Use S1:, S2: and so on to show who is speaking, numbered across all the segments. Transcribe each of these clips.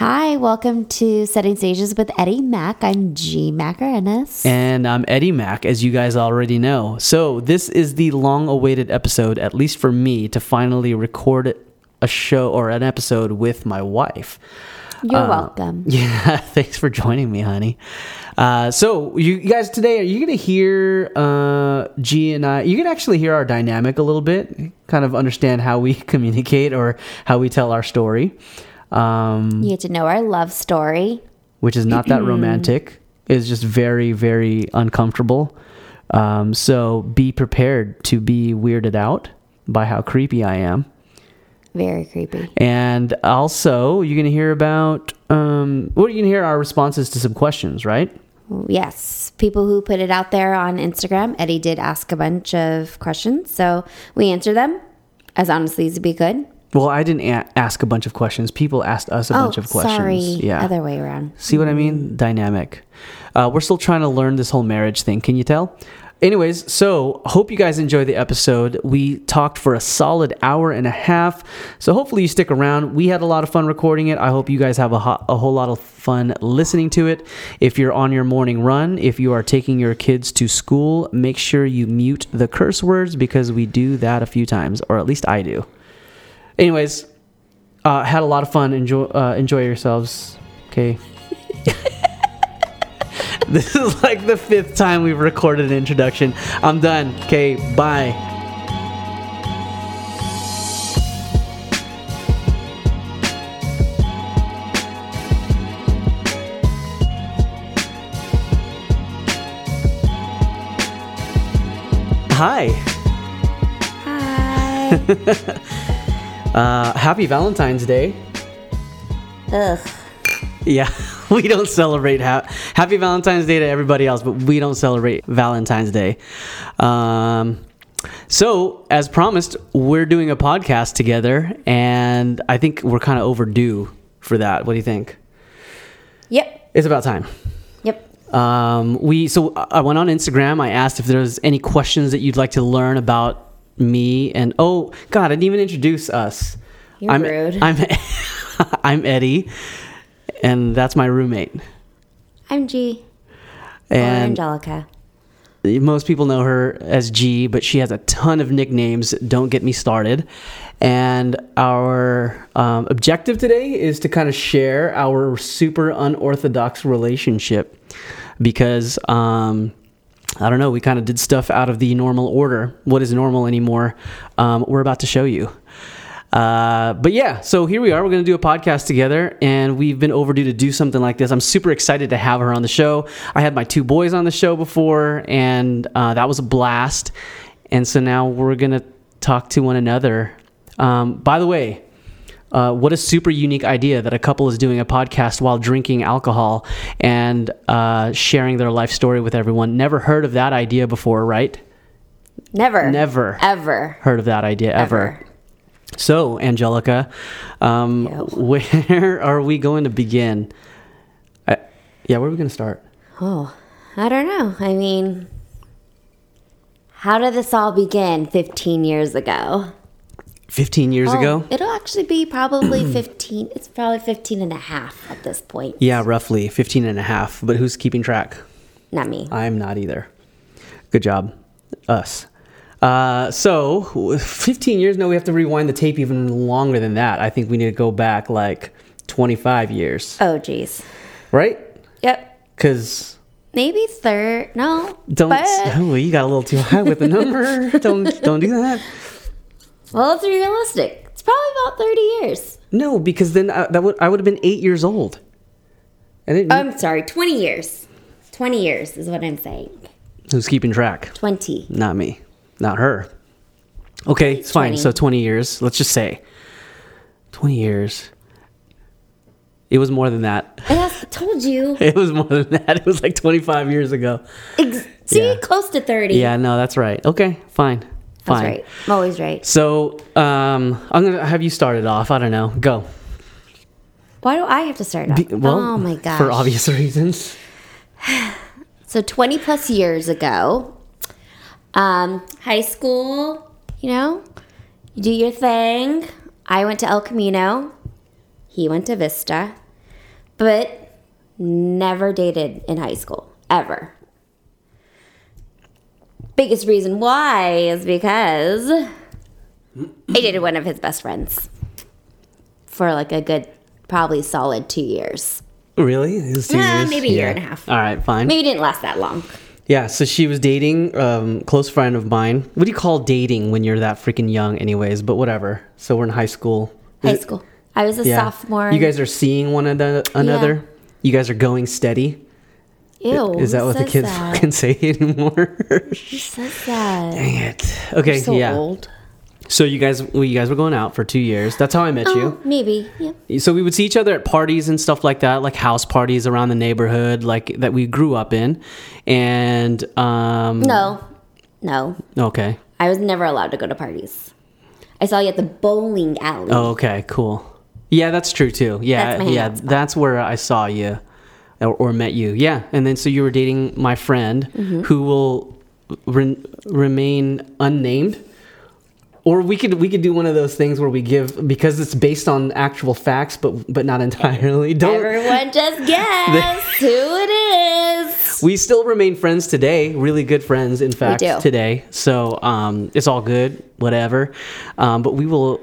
S1: Hi, welcome to Setting Stages with Eddie Mack. I'm G Macarenas.
S2: And I'm Eddie Mack, as you guys already know. So, this is the long awaited episode, at least for me, to finally record a show or an episode with my wife.
S1: You're uh, welcome.
S2: Yeah, thanks for joining me, honey. Uh, so, you guys, today, are you going to hear uh, G and I? You can actually hear our dynamic a little bit, kind of understand how we communicate or how we tell our story.
S1: Um, you get to know our love story,
S2: which is not that romantic. It's just very, very uncomfortable. Um, so be prepared to be weirded out by how creepy I am.
S1: Very creepy.
S2: And also, you're going to hear about um, what are you going to hear our responses to some questions, right?
S1: Yes, people who put it out there on Instagram. Eddie did ask a bunch of questions, so we answer them as honestly as we could.
S2: Well, I didn't a- ask a bunch of questions. People asked us a
S1: oh,
S2: bunch of questions.
S1: Sorry. Yeah. Other way around.
S2: See what I mean? Dynamic. Uh, we're still trying to learn this whole marriage thing. Can you tell? Anyways, so hope you guys enjoy the episode. We talked for a solid hour and a half, so hopefully you stick around. We had a lot of fun recording it. I hope you guys have a, ho- a whole lot of fun listening to it. If you're on your morning run, if you are taking your kids to school, make sure you mute the curse words because we do that a few times, or at least I do. Anyways, uh, had a lot of fun. Enjoy uh, enjoy yourselves. Okay. this is like the fifth time we've recorded an introduction. I'm done. Okay, bye. Hi.
S1: Hi.
S2: Uh, happy Valentine's Day.
S1: Ugh.
S2: Yeah, we don't celebrate ha- Happy Valentine's Day to everybody else, but we don't celebrate Valentine's Day. Um, so, as promised, we're doing a podcast together, and I think we're kind of overdue for that. What do you think?
S1: Yep.
S2: It's about time.
S1: Yep.
S2: Um, we so I went on Instagram. I asked if there's any questions that you'd like to learn about me and oh god, I didn't even introduce us.
S1: You're
S2: I'm,
S1: rude.
S2: I'm I'm Eddie, and that's my roommate.
S1: I'm G. And or Angelica.
S2: Most people know her as G, but she has a ton of nicknames. Don't get me started. And our um, objective today is to kind of share our super unorthodox relationship because um, I don't know. We kind of did stuff out of the normal order. What is normal anymore? Um, we're about to show you. Uh, but yeah, so here we are. We're going to do a podcast together, and we've been overdue to do something like this. I'm super excited to have her on the show. I had my two boys on the show before, and uh, that was a blast. And so now we're going to talk to one another. Um, by the way, uh, what a super unique idea that a couple is doing a podcast while drinking alcohol and uh, sharing their life story with everyone. Never heard of that idea before, right?
S1: Never.
S2: Never.
S1: Ever.
S2: Heard of that idea ever. ever. So, Angelica, um, where are we going to begin? I, yeah, where are we going to start?
S1: Oh, I don't know. I mean, how did this all begin 15 years ago?
S2: 15 years
S1: oh,
S2: ago?
S1: It'll actually be probably 15. It's probably 15 and a half at this point.
S2: Yeah, roughly 15 and a half. But who's keeping track?
S1: Not me.
S2: I'm not either. Good job. Us. Uh, so, 15 years? No, we have to rewind the tape even longer than that. I think we need to go back like 25 years.
S1: Oh, geez.
S2: Right?
S1: Yep.
S2: Because.
S1: Maybe third. No.
S2: Don't. But... Oh, you got a little too high with the number. don't don't do that.
S1: Well, it's realistic. It's probably about 30 years.
S2: No, because then I, that would I would have been eight years old.
S1: I didn't. I'm sorry, 20 years. 20 years is what I'm saying.
S2: Who's keeping track?
S1: 20.
S2: Not me. Not her. Okay, it's 20. fine. So 20 years. Let's just say 20 years. It was more than that.
S1: I told you.
S2: it was more than that. It was like 25 years ago.
S1: Ex- see, yeah. close to 30.
S2: Yeah, no, that's right. Okay, fine. Fine.
S1: That's right. I'm always right.
S2: So um, I'm gonna have you start it off. I don't know. Go.
S1: Why do I have to start off? Be, well, oh my god.
S2: For obvious reasons.
S1: so 20 plus years ago, um, high school, you know, you do your thing. I went to El Camino. He went to Vista. but never dated in high school ever. Biggest reason why is because I dated one of his best friends for like a good, probably solid two years.
S2: Really? It was two
S1: Yeah,
S2: years?
S1: maybe a year and a half.
S2: All right, fine.
S1: Maybe it didn't last that long.
S2: Yeah, so she was dating um, close friend of mine. What do you call dating when you're that freaking young, anyways? But whatever. So we're in high school.
S1: High school. I was a sophomore.
S2: You guys are seeing one ano- another. You guys are going steady.
S1: Ew.
S2: Is that what the kids
S1: that?
S2: fucking say anymore?
S1: Who says that?
S2: Dang it. Okay,
S1: so
S2: yeah.
S1: old.
S2: So you guys, well, you guys were going out for two years. That's how I met
S1: Oh, maybe. Yeah.
S2: So we would see each other at parties and stuff like that, like house parties around the neighborhood, like that we grew up in. And um,
S1: No. No.
S2: okay,
S1: I was never allowed to go to parties. I saw you at the bowling alley.
S2: Oh, okay, cool. Yeah, that's true too. Yeah,
S1: That's
S2: yeah, that's where I saw you or, or met you. Yeah, and then so you were dating my friend
S1: Mm-hmm.
S2: who will re- remain unnamed. Or we could we could do one of those things where we give because it's based on actual facts, but but not entirely. Don't
S1: Everyone just guess who it is.
S2: we still remain friends today really good friends in fact today so um, it's all good whatever um, but we will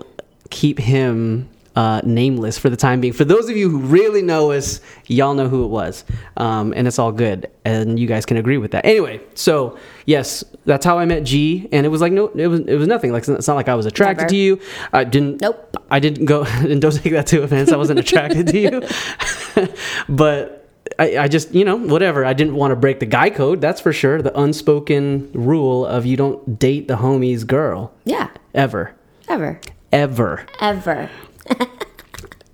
S2: keep him uh, nameless for the time being for those of you who really know us y'all know who it was um, and it's all good and you guys can agree with that anyway so yes that's how i met g and it was like no it was it was nothing like it's not like i was attracted
S1: Never.
S2: to you i didn't
S1: Nope.
S2: I didn't go, and don't take that to offense. I wasn't attracted to you, but I, I just, you know, whatever. I didn't want to break the guy code. That's for sure. The unspoken rule of you don't date the homie's girl
S1: Yeah.
S2: ever,
S1: Ever.
S2: ever.
S1: Ever.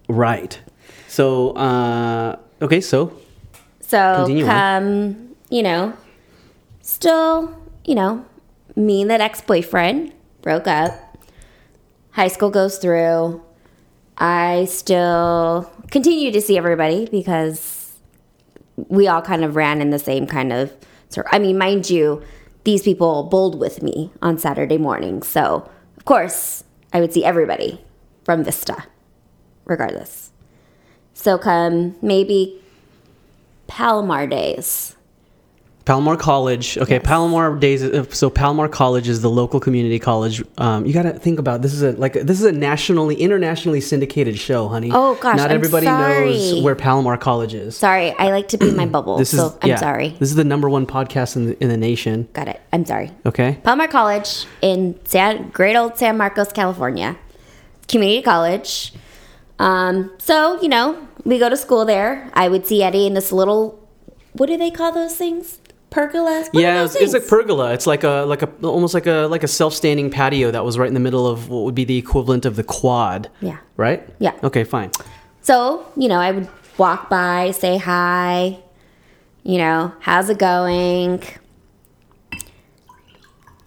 S2: Right. So, uh, okay. So,
S1: So come, you know, still, you know, me and that ex boyfriend broke up. High school goes through. I still continue to see everybody because we all kind of ran in the same kind of. I mean, mind you, these people bowled with me on Saturday morning. So, of course, I would see everybody from Vista, regardless. So, come maybe Palomar days.
S2: Palomar College. Okay, Palomar days. uh, So Palomar College is the local community college. Um, you got to think about this is a like this is a nationally, internationally syndicated show, honey.
S1: Oh, gosh,
S2: not
S1: I'm
S2: everybody knows where Palomar College is.
S1: Sorry, I like to be in my bubble.
S2: This is
S1: so I'm
S2: yeah,
S1: sorry.
S2: This is the number one podcast in the, in the nation.
S1: Got it. I'm sorry.
S2: Okay.
S1: Palomar College in San, great old San Marcos, California. Community college. Um, so, you know, we go to school there. I would see Eddie in this little, what do they call those things? pergola. What
S2: yeah, it's, it's a pergola. It's like a like a almost like a like a self-standing patio that was right in the middle of what would be the equivalent of the quad.
S1: Yeah.
S2: Right.
S1: Yeah.
S2: Okay. Fine.
S1: So, you know, I would walk by, say hi, you know, how's it going?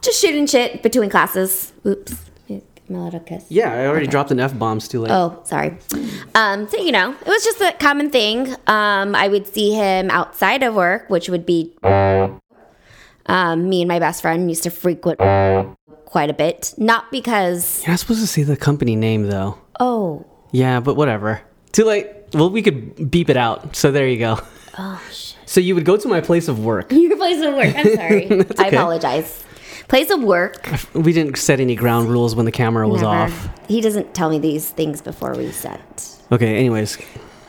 S1: Just shooting shit between classes. Oops. Kiss?
S2: Yeah, I already dropped an f bombs too late.
S1: Oh, sorry. Um, so you know, it was just a common thing. Um, I would see him outside of work, which would be um, me and my best friend used to frequent quite a bit. Not because
S2: You're not supposed to say the company name though.
S1: oh
S2: Yeah, but whatever. Too late. Well, we could beep it out. So there you go.
S1: oh shit.
S2: So you would go to my place of work.
S1: Your place of work. I'm sorry. I apologize. Place of work.
S2: We didn't set any ground rules when the camera was
S1: Never.
S2: off.
S1: He doesn't tell me these things before we set.
S2: Okay. Anyways,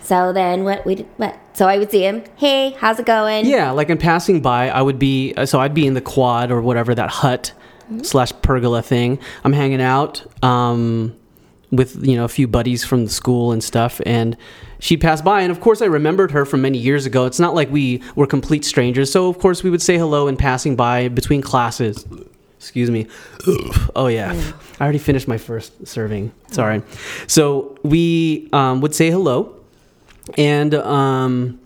S1: So then what we did, what? So I would see him. Hey, how's it going?
S2: yeah, like in passing by, I would be. uh, So I'd be in the quad or whatever that hut slash pergola thing. I'm hanging out. Um, with you know a few buddies from the school and stuff and she'd pass by. And of course i remembered her from many years ago. It's not like we were complete strangers. So of course we would say hello in passing by between classes. Excuse me. Oh yeah. I already finished my first serving. Sorry. So we um, would say hello. And um,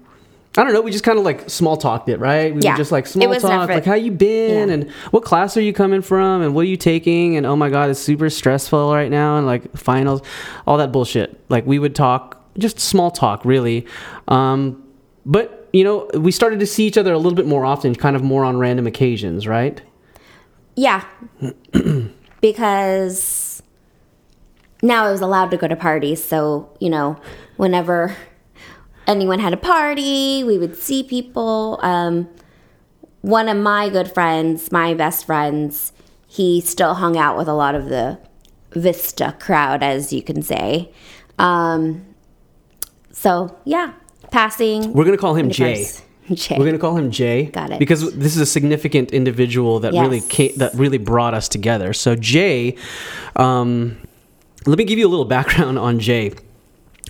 S2: I don't know. We just kind of like small talked it, right? We
S1: Yeah.
S2: would just like small talk, like how you been,
S1: Yeah.
S2: and what class are you coming from, and what are you taking, and oh my god, it's super stressful right now, and like finals, all that bullshit. Like we would talk, just small talk, really. Um, but you know, we started to see each other a little bit more often, kind of more on random occasions, right?
S1: Yeah. because now I was allowed to go to parties. So, you know, whenever anyone had a party, we would see people. Um, one of my good friends, my best friends, he still hung out with a lot of the Vista crowd, as you can say. Um, so yeah, passing.
S2: We're gonna call him Jay.
S1: Jay.
S2: We're gonna call him Jay.
S1: Got it.
S2: Because this is a significant individual that really came, that really brought us together. So Jay, um, let me give you a little background on Jay.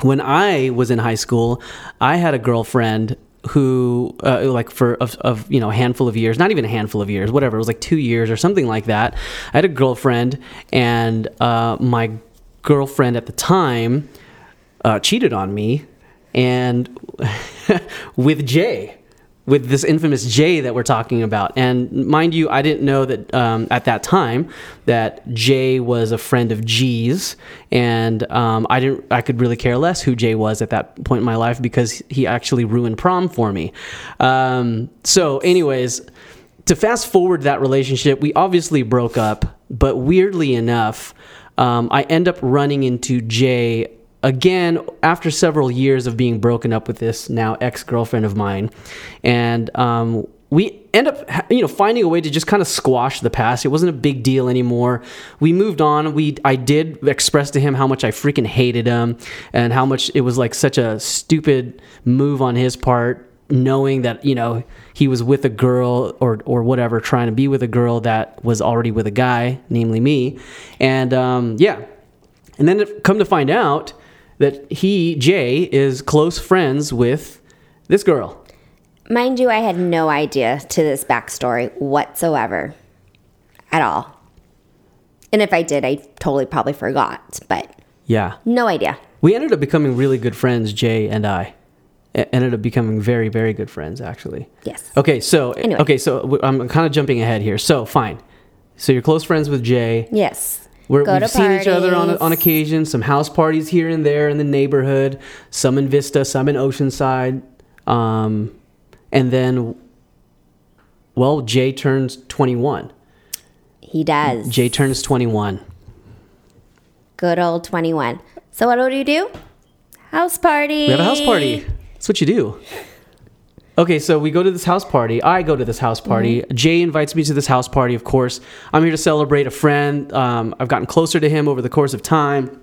S2: When I was in high school, I had a girlfriend who, uh, like for of, of you know a handful of years, not even a handful of years, whatever. It was like two years or something like that. I had a girlfriend, and uh, my girlfriend at the time uh, cheated on me, and with Jay, with this infamous Jay that we're talking about. And mind you, I didn't know that um, at that time that Jay was a friend of G's, and um, I didn't. I could really care less who Jay was at that point in my life because he actually ruined prom for me. Um, so, anyways. To fast forward that relationship, we obviously broke up, but weirdly enough, um, I end up running into Jay again after several years of being broken up with this now ex girlfriend of mine, and um, we end up you know finding a way to just kind of squash the past. It wasn't a big deal anymore. We moved on. We I did express to him how much I freaking hated him and how much it was like such a stupid move on his part knowing that you know he was with a girl or or whatever trying to be with a girl that was already with a guy namely me and um, yeah and then come to find out that he jay is close friends with this girl
S1: Mind you, I had no idea to this backstory whatsoever at all. And if I did, I totally probably forgot, but
S2: yeah
S1: no idea.
S2: we ended up becoming really good friends jay and i E- ended up becoming very very good friends actually
S1: Yes.
S2: okay so
S1: Anyway.
S2: okay so i'm kind of jumping ahead here so fine so you're close friends with jay
S1: Yes.
S2: We're, we've seen each other on, on occasion, some house parties here and there in the neighborhood, some in Vista, some in Oceanside. Um, and then, well, Jay turns 21.
S1: He does.
S2: Jay turns 21.
S1: Good old 21. So what do you do? House party.
S2: We have a house party. That's what you do. Okay, so we go to this house party. I go to this house party. Jay invites me to this house party, of course. I'm here to celebrate a friend. Um, I've gotten closer to him over the course of time.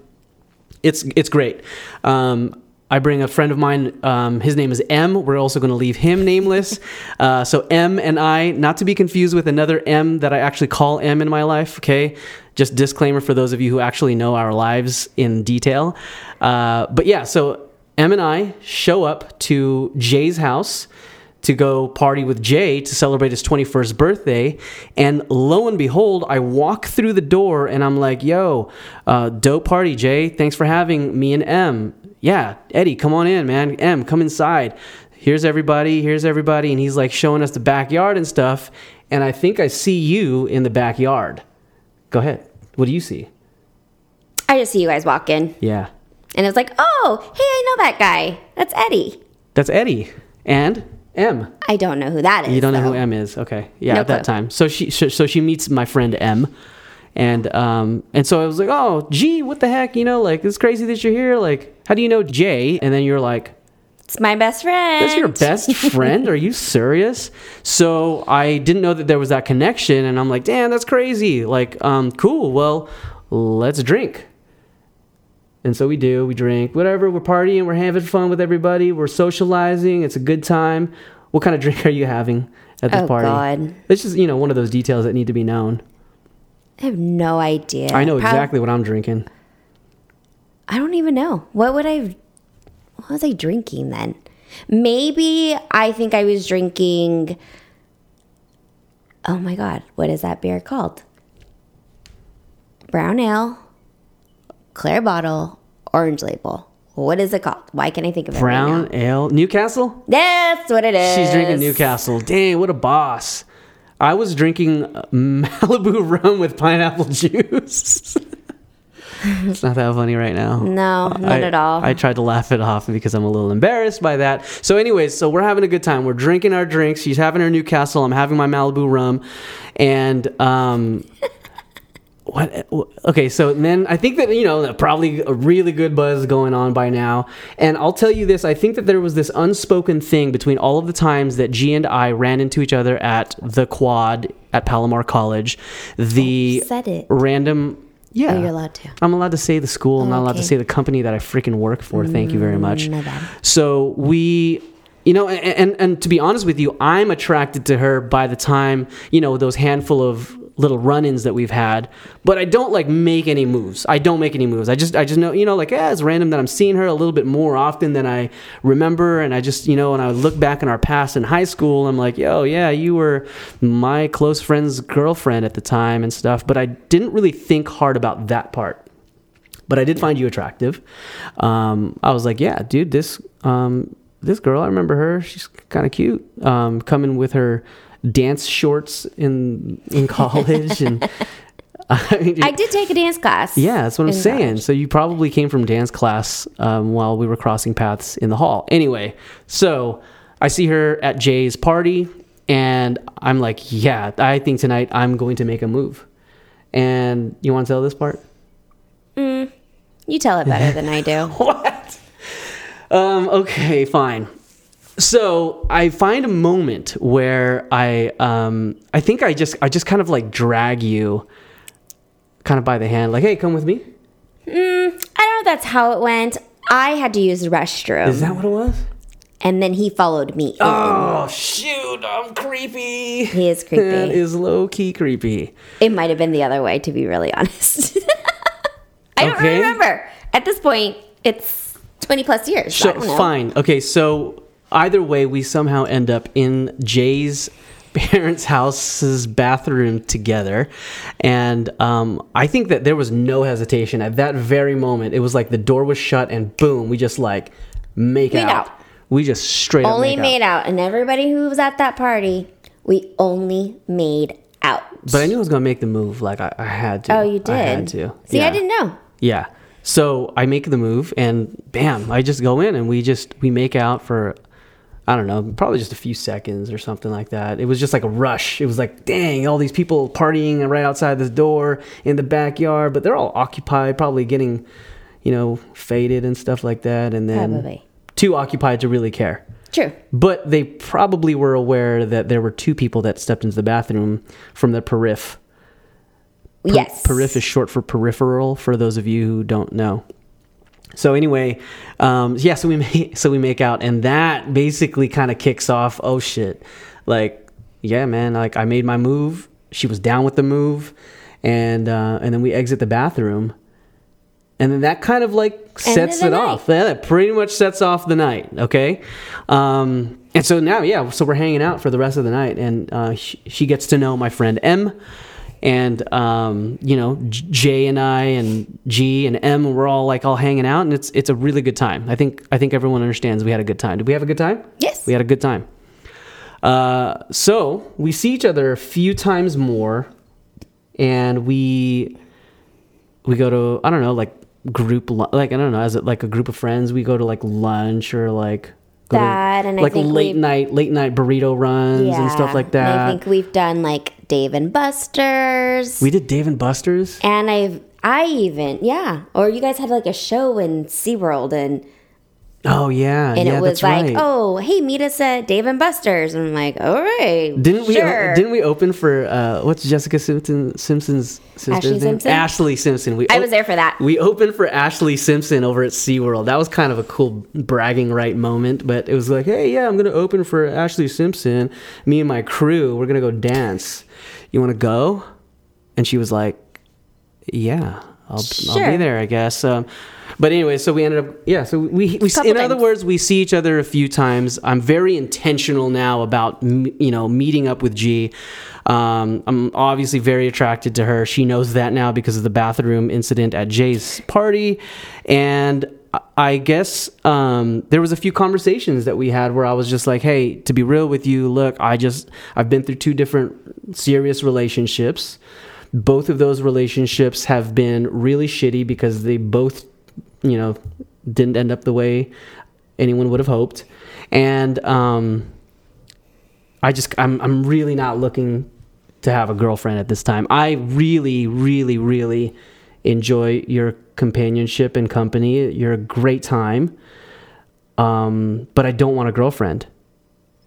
S2: It's it's great. Um, I bring a friend of mine. Um, his name is M. We're also going to leave him nameless. Uh, so M and I, not to be confused with another M that I actually call M in my life. Okay, just disclaimer for those of you who actually know our lives in detail. Uh, but yeah, so M and I show up to Jay's house to go party with Jay to celebrate his 21st birthday. And lo and behold, I walk through the door and I'm like, yo, uh, dope party, Jay. Thanks for having me and M. Yeah, Eddie, come on in, man. M, come inside. Here's everybody. Here's everybody. And he's like showing us the backyard and stuff. And I think I see you in the backyard. Go ahead. What do you see?
S1: I just see you guys walk in.
S2: Yeah.
S1: And it was like, oh, hey, I know that guy. That's Eddie.
S2: That's Eddie. And M.
S1: I don't know who that is.
S2: You don't know who. M is, okay? Yeah,
S1: No
S2: at that time. So she, so she meets my friend M, and um, and so I was like, oh, gee, what the heck, you know, like it's crazy that you're here. Like, how do you know Jay? And then you're like,
S1: It's my best friend.
S2: that's your best friend? Are you serious? So I didn't know that there was that connection, and I'm like, damn, that's crazy. Like, um, cool. Well, let's drink. And so we do, we drink, whatever, we're partying, we're having fun with everybody, we're socializing, it's a good time. What kind of drink are you having at this party?
S1: Oh,
S2: party?
S1: God.
S2: It's just, you know, one of those details that need to be known.
S1: I have no idea.
S2: I know
S1: Prob-
S2: exactly what I'm drinking.
S1: I don't even know. What would I what was I drinking then? Maybe I think I was drinking Oh my god, what is that beer called? Brown ale, clear bottle, orange label. What is it called? Why can't I think of it? right
S2: Brown
S1: now?
S2: ale, Newcastle?
S1: That's what it is.
S2: She's drinking Newcastle. Dang, what a boss. I was drinking uh, Malibu rum with pineapple juice. it's not that funny right now.
S1: No, not
S2: I,
S1: at all.
S2: I tried to laugh it off because I'm a little embarrassed by that. So, anyways, so we're having a good time. We're drinking our drinks. She's having her Newcastle. I'm having my Malibu rum, and um, what okay so then i think that you know probably a really good buzz going on by now and i'll tell you this i think that there was this unspoken thing between all of the times that g and i ran into each other at the quad at palomar college the
S1: said it.
S2: random yeah
S1: Oh, you're allowed to.
S2: i'm allowed to say the school i'm not allowed to
S1: okay. Mm,
S2: say the company that i freaking work for thank you very much
S1: my bad.
S2: so we you know and, and and to be honest with you i'm attracted to her by the time you know those handful of little run-ins that we've had but i don't like make any moves i don't make any moves i just i just know you know like yeah it's random that i'm seeing her a little bit more often than i remember and i just you know and i look back in our past in high school i'm like yo yeah you were my close friend's girlfriend at the time and stuff but i didn't really think hard about that part but I did find you attractive. Um, I was like, yeah, dude, this um, this girl, I remember her. She's kind of cute. Um, coming with her dance shorts in in college, and I mean,
S1: I did take a dance class.
S2: yeah, that's what I'm saying.
S1: college.
S2: So you probably came from dance class um, while we were crossing paths in the hall. Anyway, so I see her at Jay's party, and I'm like, yeah, I think tonight I'm going to make a move. And you want to tell this part?
S1: Mm, You tell it better than I do.
S2: What? Um, okay, fine. So I find a moment where I um I think I just I just kind of like drag you kind of by the hand, like, hey, come with me.
S1: I don't know if that's how it went. I had to use the restroom,
S2: Is that what it was?
S1: and then he followed me. in.
S2: Oh shoot, I'm creepy.
S1: He is creepy.
S2: That is low key creepy.
S1: It might have been the other way, to be really honest. I don't really remember. At this point, it's 20 plus years. I
S2: So fine. Okay, so either way, we somehow end up in Jay's parents' house's bathroom together, and um, I think that there was no hesitation at that very moment. It was like the door was shut, and boom, we just like make
S1: Made
S2: out.
S1: out.
S2: We just straight up
S1: Only made
S2: out.
S1: out. And everybody who was at that party, we only made out.
S2: But I knew I was gonna make the move. Like I, I had to.
S1: oh, you did?
S2: I had to.
S1: See, I didn't know.
S2: Yeah. So I make the move and bam, I just go in and we just we make out for I don't know, probably just a few seconds or something like that. It was just like a rush. It was like, dang, all these people partying right outside this door in the backyard, but they're all occupied, probably getting, you know, faded and stuff like that and then
S1: Probably.
S2: too occupied to really care.
S1: True.
S2: But they probably were aware that there were two people that stepped into the bathroom from the periph. Per-
S1: yes.
S2: Periph is short for peripheral for those of you who don't know. So anyway, um, yeah, so we make so we make out, and that basically kind of kicks off. Oh shit! Like, yeah, man. Like I made my move. She was down with the move, and uh, and then we exit the bathroom, and then that kind of like sets
S1: the
S2: it
S1: night.
S2: off. Yeah, that pretty much sets off the night. Okay, um, and so now, yeah, so we're hanging out for the rest of the night, and uh, she, she gets to know my friend M, and um, you know J- and I and G and M, we're all like all hanging out, and it's it's a really good time. I think I think everyone understands we had a good time. Did we have a good time?
S1: Yes.
S2: we had a good time. Uh, so we see each other a few times more, and we we go to I don't know like group like I don't know as it like a group of friends we go to like lunch or like go to,
S1: That, and I
S2: like
S1: think
S2: late night late night burrito runs and stuff like that.
S1: I think we've done like Dave and Buster's.
S2: we did Dave and Buster's.
S1: and I've, I even, yeah. Or you guys had like a show in SeaWorld and,
S2: Oh yeah,
S1: and
S2: yeah,
S1: it was
S2: that's
S1: like,
S2: right.
S1: oh, hey, meet us at Dave and Buster's. And I'm like, all right.
S2: Didn't we?
S1: Sure.
S2: Didn't we open for uh, what's Jessica Simpson Simpson's sister's
S1: Ashlee
S2: name?
S1: Simpson?
S2: Ashlee Simpson. We
S1: I was there for that.
S2: We opened for Ashlee Simpson over at SeaWorld. That was kind of a cool bragging right moment, but it was like, hey, yeah, I'm going to open for Ashlee Simpson. Me and my crew, we're going to go dance. You want to go? And she was like, yeah, I'll, I'll be there, I guess. Um, but anyway, so we ended up, yeah. So we, we in other words, we see each other a few times. I'm very intentional now about you know meeting up with G. Um, I'm obviously very attracted to her. She knows that now because of the bathroom incident at Jay's party, and I- I guess um, there was a few conversations that we had where I was just like, "Hey, to be real with you, look, I just I've been through two different serious relationships." both of those relationships have been really shitty because they both you know didn't end up the way anyone would have hoped and um i just i'm i'm really not looking to have a girlfriend at this time. I really, really, really enjoy your companionship and company. You're a great time. Um, but I don't want a girlfriend.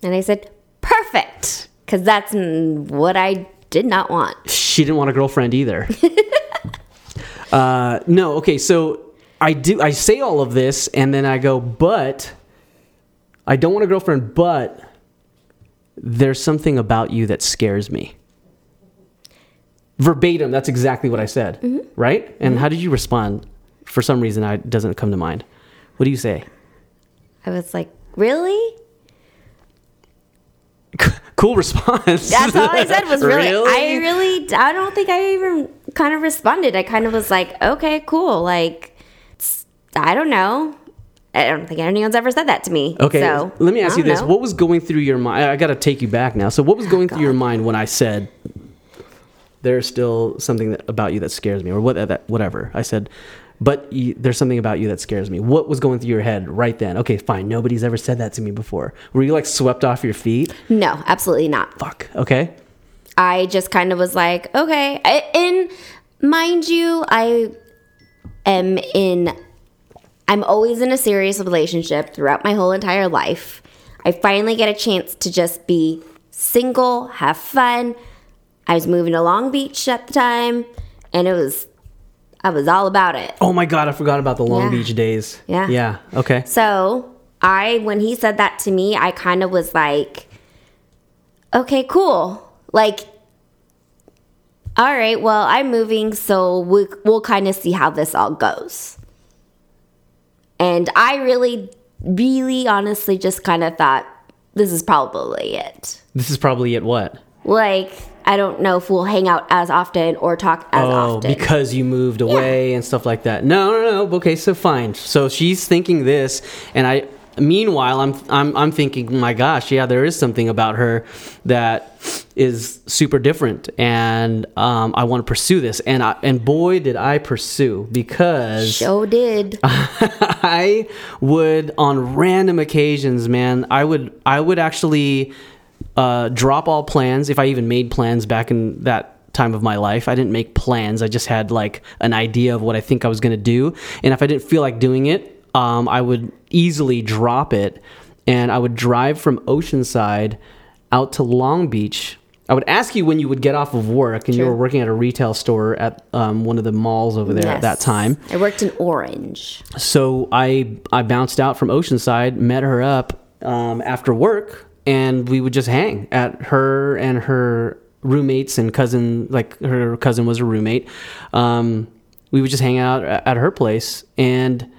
S1: And I said, perfect. Because that's what I did not want.
S2: She didn't want a girlfriend either. uh, no, okay, so I do. I say all of this, and then I go, but I don't want a girlfriend. But there's something about you that scares me. Verbatim, that's exactly what I said, mm-hmm. right? And mm-hmm. how did you respond? For some reason, I, it doesn't come to mind. What do you say?
S1: I was like, really?
S2: cool response.
S1: That's all I said was really,
S2: Really?
S1: I really, I don't think I even kind of responded. I kind of was like, okay, cool. Like, I don't know. I don't think anyone's ever said that to me.
S2: Okay,
S1: So,
S2: let me ask you this:
S1: know.
S2: What was going through your mind? I got to take you back now. So, what was oh, going through your mind when I said there's still something that, about you that scares me, or what? That whatever I said, but you, there's something about you that scares me. What was going through your head right then? Okay, fine. Nobody's ever said that to me before. Were you like swept off your feet?
S1: No, absolutely not.
S2: Fuck. Okay.
S1: I just kind of was like, okay. I, and mind you, I am in, I'm always in a serious relationship throughout my whole entire life. I finally get a chance to just be single, have fun. I was moving to Long Beach at the time, and it was, I was all about it.
S2: Oh my god, I forgot about the Long
S1: Yeah.
S2: Beach days.
S1: Yeah.
S2: Yeah. Okay.
S1: So I, when he said that to me, I kind of was like, okay, cool. Like, all right, well, I'm moving, so we, we'll kind of see how this all goes. And I really, really honestly just kind of thought this is probably it.
S2: This is probably it. What?
S1: Like, I don't know if we'll hang out as often or talk as
S2: oh,
S1: often.
S2: because you moved away and stuff like that. No, no, no. Okay, so fine. So she's thinking this, and I. Meanwhile, I'm I'm I'm thinking, my gosh, yeah, there is something about her that is super different, and um, I want to pursue this, and I, and boy, did I pursue because
S1: Joe did.
S2: I would on random occasions, man, I would I would actually uh, drop all plans if I even made plans back in that time of my life. I didn't make plans. I just had like an idea of what I think I was going to do, and if I didn't feel like doing it, um, I would easily drop it, and I would drive from Oceanside out to Long Beach. I would ask you when you would get off of work, and you were working at a retail store at um, one of the malls over there at that time.
S1: I worked in Orange.
S2: So I I bounced out from Oceanside, met her up um, after work, and we would just hang at her and her roommates and cousin. Like her cousin was a roommate. Um, we would just hang out at at her place, and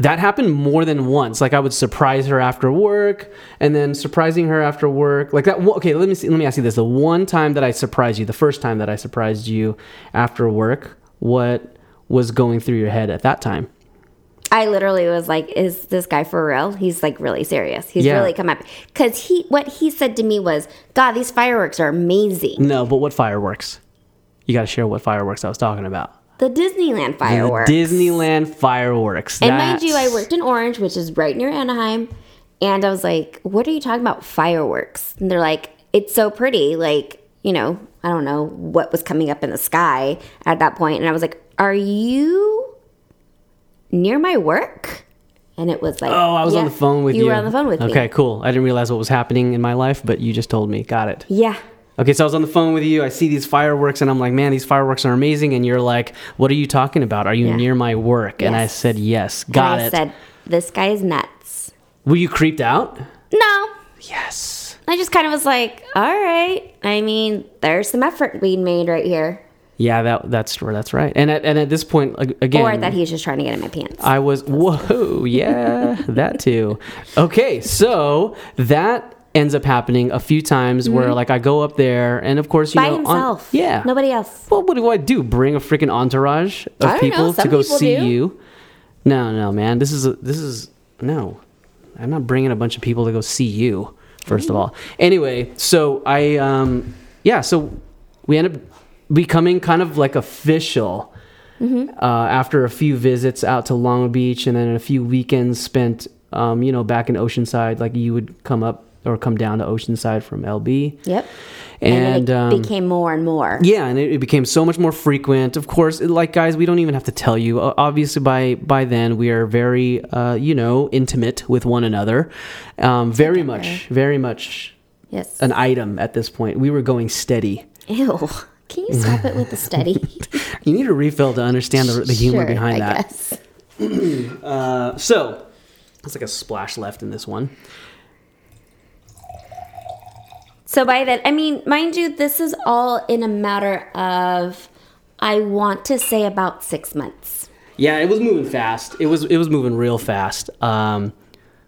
S2: that happened more than once. Like I would surprise her after work, and then surprising her after work. Like that. Okay, let me see, let me ask you this: the one time that I surprised you, the first time that I surprised you after work, what was going through your head at that time?
S1: I literally was like, "Is this guy for real? He's like really serious. He's
S2: Yeah.
S1: really come up." Because he, what he said to me was, "God, these fireworks are amazing.
S2: No, but what fireworks? You got to share what fireworks I was talking about.
S1: The Disneyland fireworks."
S2: The Disneyland fireworks.
S1: and mind you, I worked in Orange, which is right near Anaheim, and I was like, "What are you talking about fireworks?" And they're like, "It's so pretty." Like, you know, I don't know what was coming up in the sky at that point. and I was like, "Are you near my work?" And it was like,
S2: Oh, I was on the phone with you.
S1: You were on the phone with me.
S2: Okay, cool. I didn't realize what was happening in my life, but you just told me. Got it.
S1: Yeah.
S2: Okay, so I was on the phone with you. I see these fireworks, and I'm like, man, these fireworks are amazing. And you're like, what are you talking about? Are you
S1: Yeah.
S2: near my work? And I said, yes.
S1: And
S2: Got
S1: I
S2: it.
S1: said, "This guy is nuts."
S2: Were you creeped out?
S1: No,
S2: Yes.
S1: I just kind of was like, "All right." I mean, there's some effort being made right here,
S2: Yeah, that that's that's right. And at, and at this point, ag- again,
S1: or that he's just trying to get in my pants.
S2: I was whoa, yeah, that too. Okay, so that ends up happening a few times where like I go up there, and of course you
S1: Mm-hmm. By
S2: know, on-
S1: himself.
S2: yeah,
S1: Nobody else.
S2: Well, what do I do? Bring a freaking entourage of people to go
S1: people
S2: see
S1: do.
S2: you? No, no, man. This is a, this is no. I'm not bringing a bunch of people to go see you. 1st of all, anyway. So I um yeah. So we end up becoming kind of like official
S1: Mm-hmm.
S2: uh, after a few visits out to Long Beach and then a few weekends spent um you know back in Oceanside. Like you would come up or come down to Oceanside from LB.
S1: Yep.
S2: And,
S1: And, it
S2: um,
S1: became more and more.
S2: Yeah, and it, it became so much more frequent. Of course, like guys, we don't even have to tell you. Obviously, by by then we are very, uh, you know, intimate with one another. Um, very much, very much
S1: Yes.
S2: an item at this point. We were going steady.
S1: Ew. Can you stop it with the steady?
S2: You need a refill to understand the, the humor
S1: Sure,
S2: behind
S1: I
S2: that.
S1: guess.
S2: Uh, so, there's like a splash left in this one.
S1: So by that, I mean, mind you, this is all in a matter of, I want to say about six months.
S2: Yeah, it was moving fast. It was it was moving real fast. Um,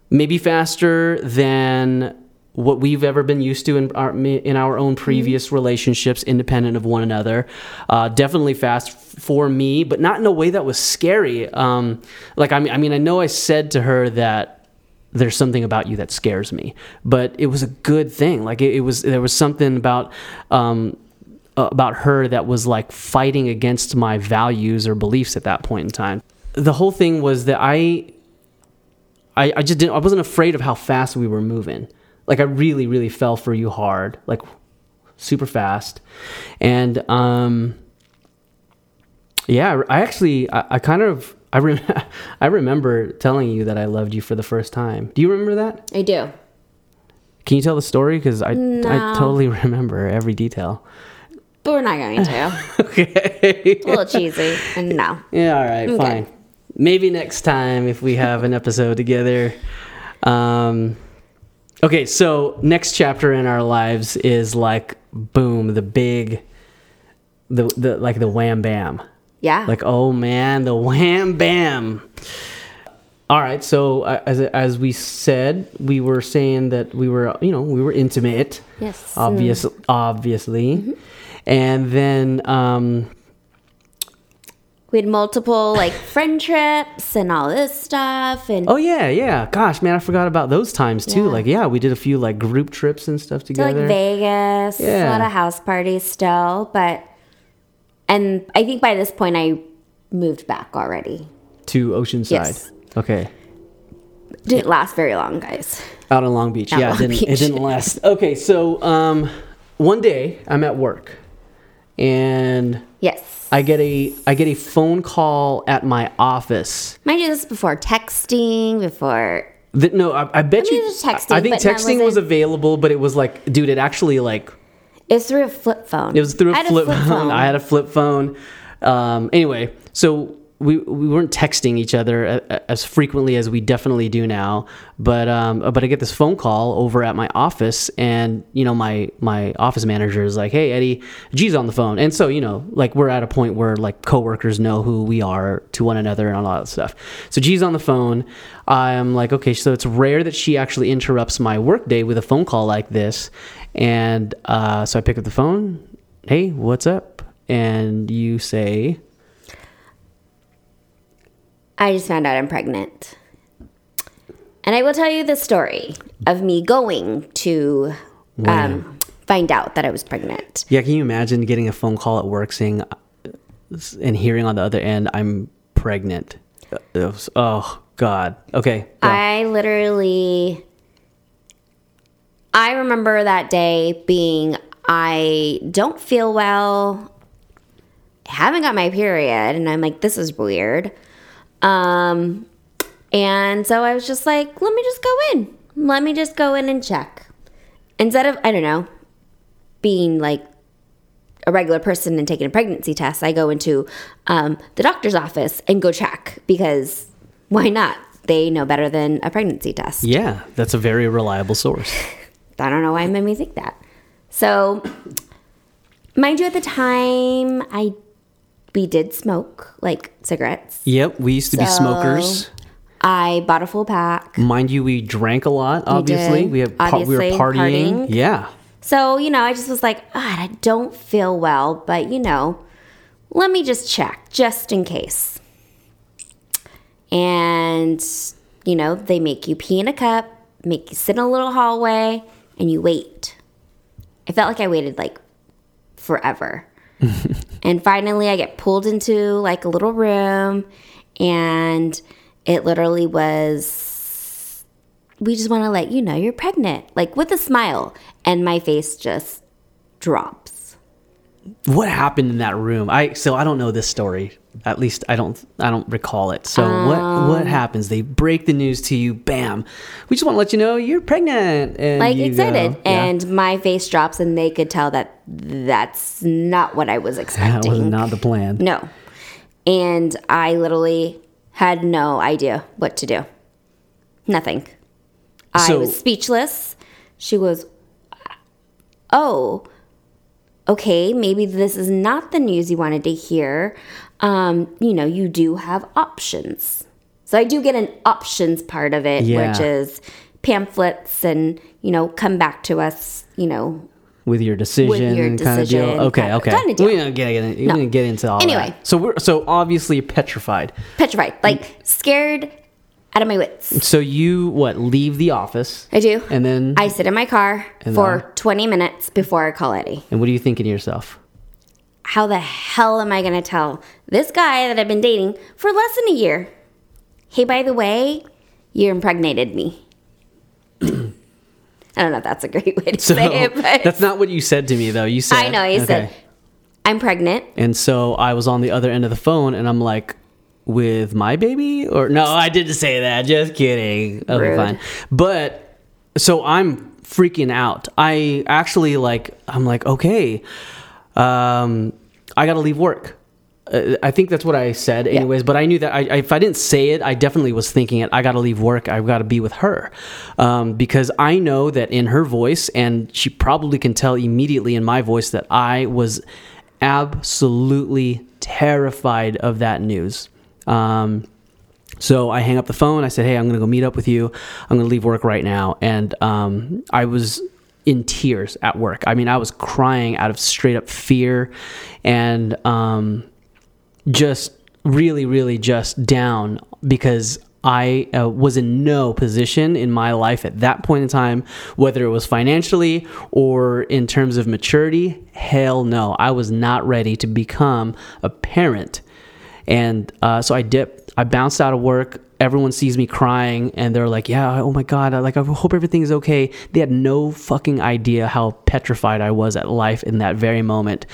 S2: maybe faster than what we've ever been used to in our in our own previous relationships, independent of one another. Uh, definitely fast for me, but not in a way that was scary. Um, like I mean, I mean, I know I said to her that there's something about you that scares me, but it was a good thing. Like it, it was there was something about. Um, about her that was like fighting against my values or beliefs at that point in time. The whole thing was that I, I, I just didn't. I wasn't afraid of how fast we were moving. Like I really, really fell for you hard, like super fast, and um, yeah, I actually, I, I kind of, I rem- I remember telling you that I loved you for the first time. Do you remember that?
S1: I do.
S2: Can you tell the story? Because I, I totally remember every detail.
S1: But we're not going to.
S2: Okay.
S1: A little cheesy. And no.
S2: Yeah, all right,
S1: Okay.
S2: fine. Maybe next time if we have an episode together. Um, okay, so next chapter in our lives is like boom, the big, the the like the wham bam.
S1: Yeah.
S2: Like oh man, the wham bam. All right, so uh, as as we said, we were saying that we were you know we were intimate
S1: yes.
S2: obvious, obviously. And then, um,
S1: We had multiple like friend trips and all this stuff. And
S2: oh yeah, yeah. Gosh, man, I forgot about those times too.
S1: Yeah.
S2: Like, yeah, we did a few like group trips and stuff together
S1: to like. Vegas,
S2: Yeah.
S1: a lot of house parties still. But, and I think by this point I moved back already.
S2: to Oceanside.
S1: Yes.
S2: Okay.
S1: Didn't last very long, guys.
S2: Out in Long Beach.
S1: Out
S2: yeah,
S1: Long
S2: it didn't, it didn't last. Okay, so um, one day I'm at work, and
S1: Yes.
S2: I get a I get a phone call at my office.
S1: Mind you, this is before texting, before
S2: That no, I, I bet
S1: I mean,
S2: you.
S1: texting,
S2: I think texting was available, but it was like, dude, it actually like
S1: it's through a flip phone.
S2: It was through a
S1: I had
S2: flip, phone. I had a flip phone. Um, anyway, so we we weren't texting each other a- a- as frequently as we definitely do now. But um, but I get this phone call over at my office, and you know my my office manager is like, "Hey Eddie, G's on the phone," and so you know like we're at a point where like coworkers know who we are to one another and all that stuff. So G's on the phone. I'm like, okay, so it's rare that she actually interrupts my workday with a phone call like this, and uh, so I pick up the phone. Hey, what's up? And you say,
S1: I just found out I'm pregnant. And I will tell you the story of me going to um, find out that I was pregnant.
S2: Yeah, can you imagine getting a phone call at work saying uh, and hearing on the other end, I'm pregnant? Uh, was- oh, God. Okay. go.
S1: I literally, I remember that day being, I don't feel well, haven't got my period, and I'm like, this is weird. Um, and so I was just like, let me just go in. Let me just go in and check. Instead of, I don't know, being like a regular person and taking a pregnancy test, I go into um, the doctor's office and go check because why not? They know better than a pregnancy test.
S2: yeah, that's a very reliable source.
S1: I don't know why it made me think that. So, mind you, at the time, I we did smoke like cigarettes.
S2: Yep, we used to be smokers.
S1: I bought a full pack.
S2: Mind you, we drank a lot. Obviously, we have we were partying.
S1: partying.
S2: Yeah,
S1: So, you know, I just was like, God, I don't feel well, but you know, let me just check just in case. And, you know, they make you pee in a cup, make you sit in a little hallway, and you wait. I felt like I waited like forever. and finally, I get pulled into like a little room, and it literally was we just want to let you know you're pregnant, like with a smile. And my face just drops.
S2: What happened in that room? I so I don't know this story. At least I don't I don't recall it. So what
S1: Um,
S2: what happens? They break the news to you. Bam. We just want to let you know you're pregnant. And
S1: Like
S2: you
S1: excited.
S2: yeah.
S1: And my face drops, and they could tell that that's not what I was expecting.
S2: that was not the plan.
S1: No. And I literally had no idea what to do. Nothing. I was speechless. She was, oh, okay, maybe this is not the news you wanted to hear. Um, you know, you do have options. So I do get an options part of it,
S2: Yeah.
S1: which is pamphlets and, you know, come back to us, you know,
S2: with your decision
S1: your
S2: kind of
S1: decision,
S2: deal. Okay,
S1: kind of-
S2: okay.
S1: kind of deal.
S2: We didn't get, we
S1: No.
S2: get into all
S1: Anyway.
S2: that. So we're so obviously petrified.
S1: petrified, like scared out of my wits.
S2: So you what? Leave the office,
S1: I do.
S2: and then
S1: I sit in my car for
S2: then-
S1: 20 minutes before I call Eddie.
S2: and what are you thinking to yourself?
S1: How the hell am I going to tell this guy that I've been dating for less than a year? Hey, by the way, you impregnated me. I don't know if that's a great way to
S2: So
S1: say it, but
S2: that's not what you said to me though. You said
S1: I know. He said, I'm pregnant.
S2: And so I was on the other end of the phone and I'm like, with my baby? Or no, I didn't say that. Just kidding. Okay,
S1: Rude.
S2: fine. But so I'm freaking out. I actually like, I'm like, okay, um, I got to leave work. Uh, I think that's what I said, anyways. But I knew that I, I, if I didn't say it, I definitely was thinking it. I got to leave work. I've got to be with her um, because I know that in her voice, and she probably can tell immediately in my voice that I was absolutely terrified of that news. Um, so I hang up the phone. I said, "Hey, I'm going to go meet up with you. I'm going to leave work right now." And um, I was in tears at work. I mean, I was crying out of straight up fear, and um, just really, really just down because I uh, was in no position in my life at that point in time, whether it was financially or in terms of maturity. Hell no, I was not ready to become a parent. And uh, so I dipped. I bounced out of work. Everyone sees me crying, and they're like, "Yeah, oh my god, I, like I hope everything's okay." They had no fucking idea how petrified I was at life in that very moment.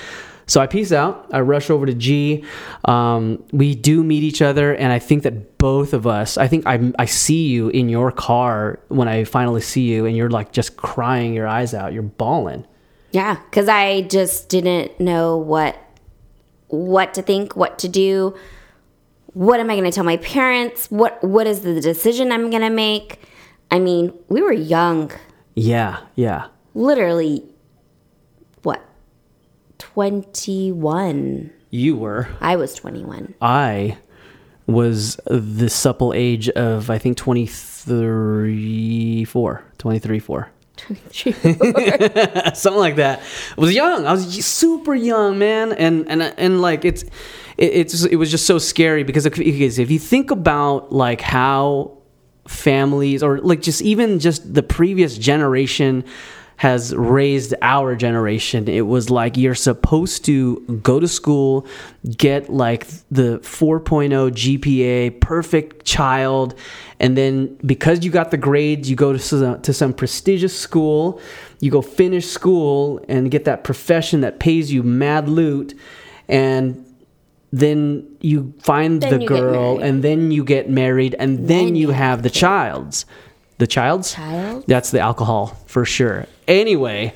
S2: So I peace out. I rush over to G. Um, we do meet each other, and I think that both of us. I think I I see you in your car when I finally see you, and you're like just crying your eyes out. You're bawling.
S1: Yeah, because I just didn't know what what to think, what to do. What am I going to tell my parents? What what is the decision I'm going to make? I mean, we were young,
S2: Yeah, yeah.
S1: literally. What? Twenty one.
S2: You were.
S1: I was twenty one.
S2: I was the supple age of I think 23 4 23 4 something like that. I was young. I was super young man. And and and like it's it, it's it was just so scary because if, if you think about like how families or like just even just the previous generation has raised our generation. It was like you're supposed to go to school, get like the 4.0 GPA, perfect child, and then because you got the grades, you go to some, to some prestigious school, you go finish school and get that profession that pays you mad loot, and then you find
S1: Then
S2: the
S1: you
S2: girl, and then you get married, and then,
S1: Then
S2: you
S1: you
S2: have the child's. The child's?
S1: Child?
S2: That's the alcohol for sure. Anyway,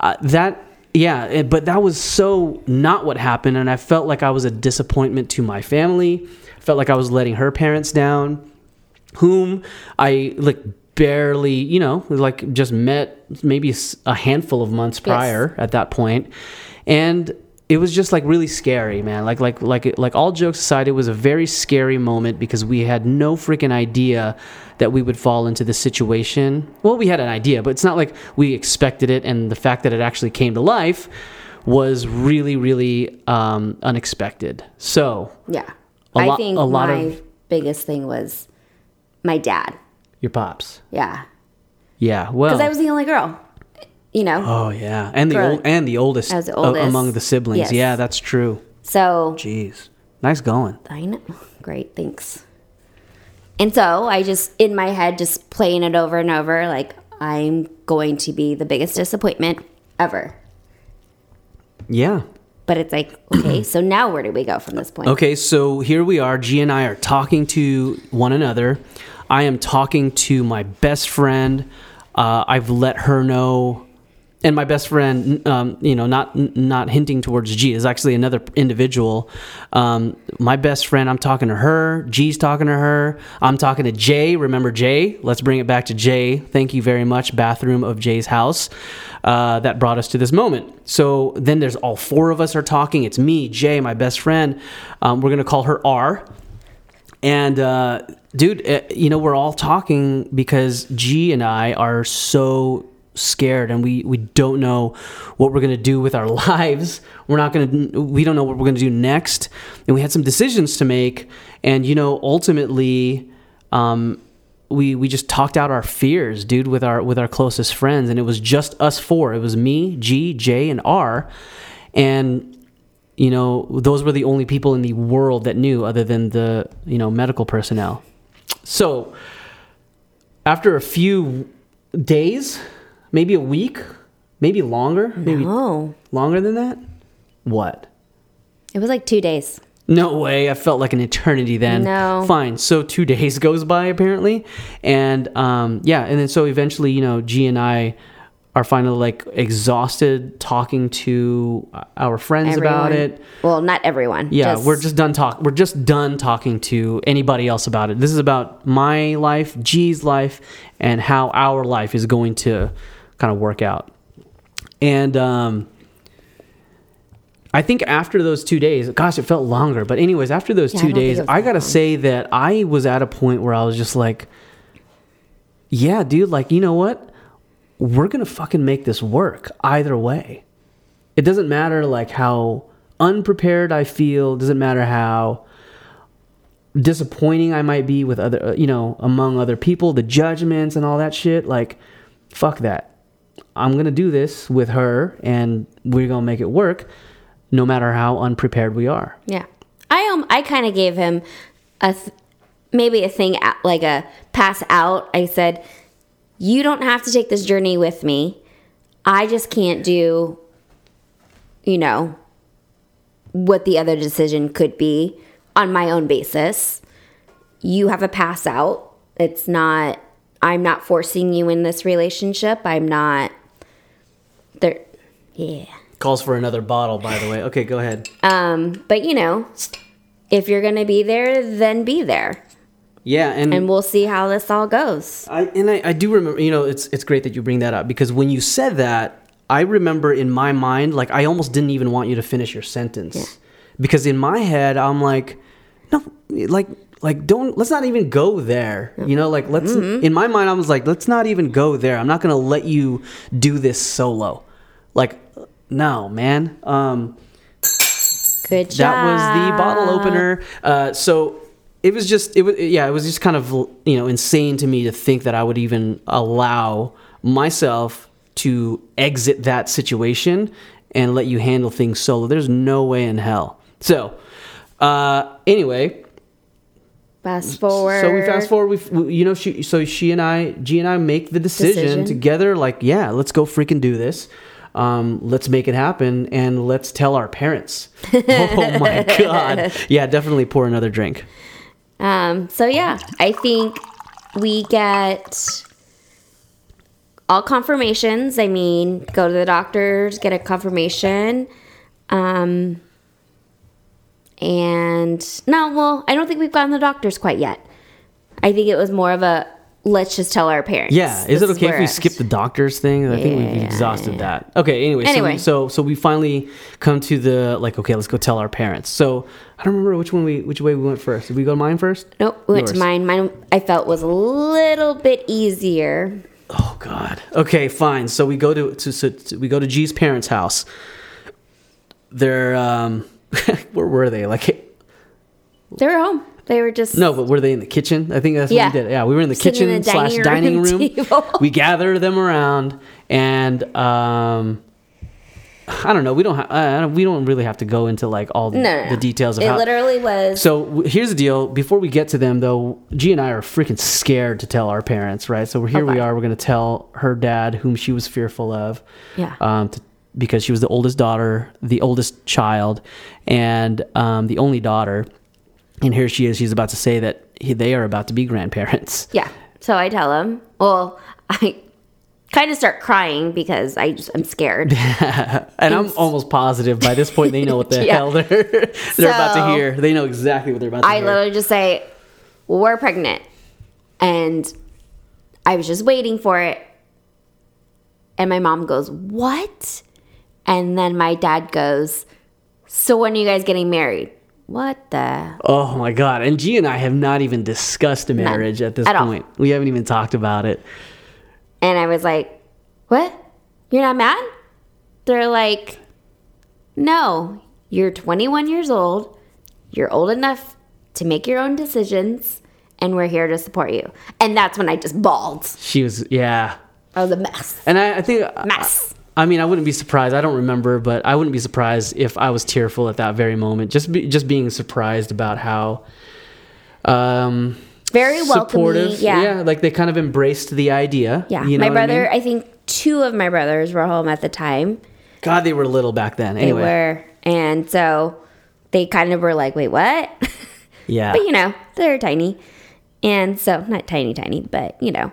S2: uh, that yeah, it- but that was so not what happened, and I felt like I was a disappointment to my family. Felt like I was letting her parents down, whom I like barely, you know, like just met maybe a handful of months prior at that point, and it was just like really scary, man. Like like like like all jokes aside, it was a very scary moment because we had no freaking idea that we would fall into this situation. Well, we had an idea, but it's not like we expected it, and the fact that it actually came to life was really really um, unexpected. So
S1: Yeah.
S2: A
S1: I
S2: lot-
S1: think
S2: a lot
S1: my
S2: of-
S1: biggest thing was my dad.
S2: your pops,
S1: Yeah.
S2: yeah, well,
S1: Because I was the only girl. You know?
S2: oh yeah, and the old and the oldest,
S1: the
S2: a-
S1: oldest.
S2: among the siblings.
S1: Yes.
S2: Yeah, that's true.
S1: So
S2: Jeez, nice going.
S1: I know. Great, thanks. And so I just, in my head, just playing it over and over, like, I'm going to be the biggest disappointment ever.
S2: Yeah.
S1: But it's like, okay, so now where do we go from this point?
S2: Okay, so here we are. G and I are talking to one another. I am talking to my best friend. Uh, I've let her know, and my best friend, um, you know, not not hinting towards G is actually another individual. Um, my best friend, I'm talking to her. G's talking to her. I'm talking to Jay. Remember Jay? Let's bring it back to Jay. Thank you very much, bathroom of Jay's house. Uh, that brought us to this moment. So then there's all four of us are talking. It's me, Jay, my best friend. Um, we're gonna call her R. And uh, dude, uh, you know we're all talking because G and I are so scared and we we don't know what we're gonna do with our lives. We're not gonna we don't know what we're gonna do next, and we had some decisions to make. And you know, ultimately, um, we we just talked out our fears, dude, with our with our closest friends, and it was just us four. It was me, G, J, and R, and you know those were the only people in the world that knew, other than the you know medical personnel. So after a few days, maybe a week, maybe longer, maybe
S1: No,
S2: longer than that. What?
S1: it was like two days.
S2: No way. I felt like an eternity then.
S1: No.
S2: Fine. So two days goes by apparently, and um, yeah, and then so eventually, you know, G and I are finally like exhausted talking to our friends about it.
S1: Well, not everyone.
S2: Yeah, we're just done talk. We're just done talking to anybody else about it. This is about my life, G's life, and how our life is going to kind of work out. And um, I think after those two days, gosh, it felt longer. But anyways, after those
S1: Yeah,
S2: two
S1: don't
S2: days, I gotta
S1: long.
S2: say that I was at a point where I was just like, yeah, dude, like you know what? We're gonna fucking make this work either way it doesn't matter like how unprepared I feel. It doesn't matter how disappointing I might be with other, uh, you know, among other people, the judgments and all that shit. Like, fuck that. I'm gonna do this with her, and we're gonna make it work, no matter how unprepared we are.
S1: Yeah, I um I kind of gave him a th- maybe a thing like a pass out. I said, "You don't have to take this journey with me. I just can't do, you know, what the other decision could be on my own basis. You have a pass out. It's not. I'm not forcing you in this relationship. I'm not. There. Yeah.
S2: Calls for another bottle, by the way. Okay, go ahead.
S1: Um, but you know, if you're gonna be there, then be there,
S2: Yeah, and
S1: and we'll see how this all goes.
S2: I and I, I do remember. You know, it's it's great that you bring that up because when you said that, I remember in my mind, like I almost didn't even want you to finish your sentence because in my head, I'm like, no, like like don't let's not even go there. You know, like let's in my mind, I was like, let's not even go there. I'm not gonna let you do this solo. Like, no, man. Um,
S1: Good job.
S2: that was the bottle opener. Uh, so it was just it was yeah it was just kind of you know insane to me to think that I would even allow myself to exit that situation and let you handle things solo. There's no way in hell. So uh, anyway,
S1: Fast forward.
S2: so we fast forward. We, you know she so she and I G and I make the decision,
S1: Decision.
S2: together. Like yeah, let's go freaking do this. Um, let's make it happen and let's tell our parents. oh my god! Yeah, definitely pour another drink.
S1: Um. So yeah, I think we get all confirmations. I mean, go to the doctors, get a confirmation. Um. And no, well, I don't think we've gotten the doctors quite yet. I think it was more of a let's just tell our parents.
S2: Yeah, is it okay if we skip the doctor's thing? I think we've
S1: Yeah,
S2: exhausted that. Okay, anyway, so we-
S1: Anyway.
S2: So, so we finally come to the like, okay, let's go tell our parents. So I don't remember which one we which way we went first. Did we go to mine first?
S1: Nope, we went to mine. Mine I felt was a little bit easier.
S2: Oh God. Okay, fine. So we go to, to, so to we go to G's parents' house. They're um, where were they? Like
S1: They were home. They were just
S2: no, but were they in the kitchen? I think that's
S1: Yeah.
S2: what we did. Yeah, we were in the
S1: Sitting in
S2: kitchen
S1: the
S2: slash
S1: dining
S2: dining
S1: room
S2: room. we gathered them around and um, I don't know. We don't. Ha- I don't, we don't really have to go into like all the,
S1: No, no,
S2: the details of
S1: it
S2: how.
S1: literally was.
S2: So w- here's the deal. Before we get to them, though, G and I are freaking scared to tell our parents, right? So we're here. We are. We're going to tell her dad, whom she was fearful of,
S1: Yeah.
S2: um, to, because she was the oldest daughter, the oldest child, and um, the only daughter. And here she is. She's about to say that he, they are about to be grandparents.
S1: Yeah. So I tell him, well, I kind of start crying because I just, I'm scared.
S2: And I'm almost positive by this point they know what the
S1: Yeah.
S2: hell they're they're about to hear. They know exactly what they're about to
S1: I
S2: hear.
S1: literally just say, we're pregnant. And I was just waiting for it. And my mom goes, what? And then my dad goes, so when are you guys getting married? What the?
S2: Oh my god! And G and I have not even discussed a marriage at this
S1: At all.
S2: point. We haven't even talked about it.
S1: And I was like, what? You're not mad? They're like, no, you're 21 years old. You're old enough to make your own decisions. And we're here to support you. And that's when I just bawled.
S2: She was, yeah.
S1: I was a mess.
S2: And I, I think, uh,
S1: Mess.
S2: I mean, I wouldn't be surprised. I don't remember, but I wouldn't be surprised if I was tearful at that very moment. Just, be, just being surprised about how, um,
S1: Very welcoming.
S2: supportive.
S1: Yeah.
S2: like they kind of embraced the idea.
S1: Yeah.
S2: you know
S1: my
S2: what I
S1: brother,
S2: mean?
S1: I, think two of my brothers were home at the time.
S2: God, they were little back then.
S1: They
S2: Anyway,
S1: were. And so they kind of were like, wait, what?
S2: yeah.
S1: but you know, they're tiny. And so, not tiny, tiny, but you know.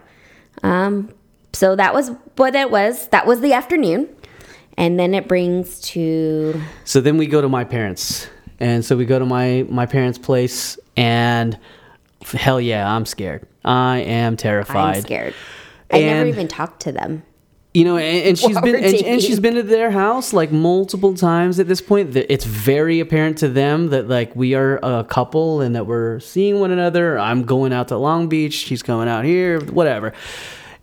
S1: Um, so that was what it was. That was the afternoon. And then it brings to
S2: So then we go to my parents, and so we go to my my parents' place, and hell yeah, I'm scared. I am terrified.
S1: I'm scared. I never even talked to them.
S2: You know, and, and she's
S1: What
S2: been and, and she's been to their house like multiple times at this point. It's very apparent to them that like we are a couple and that we're seeing one another. I'm going out to Long Beach. She's coming out here. Whatever.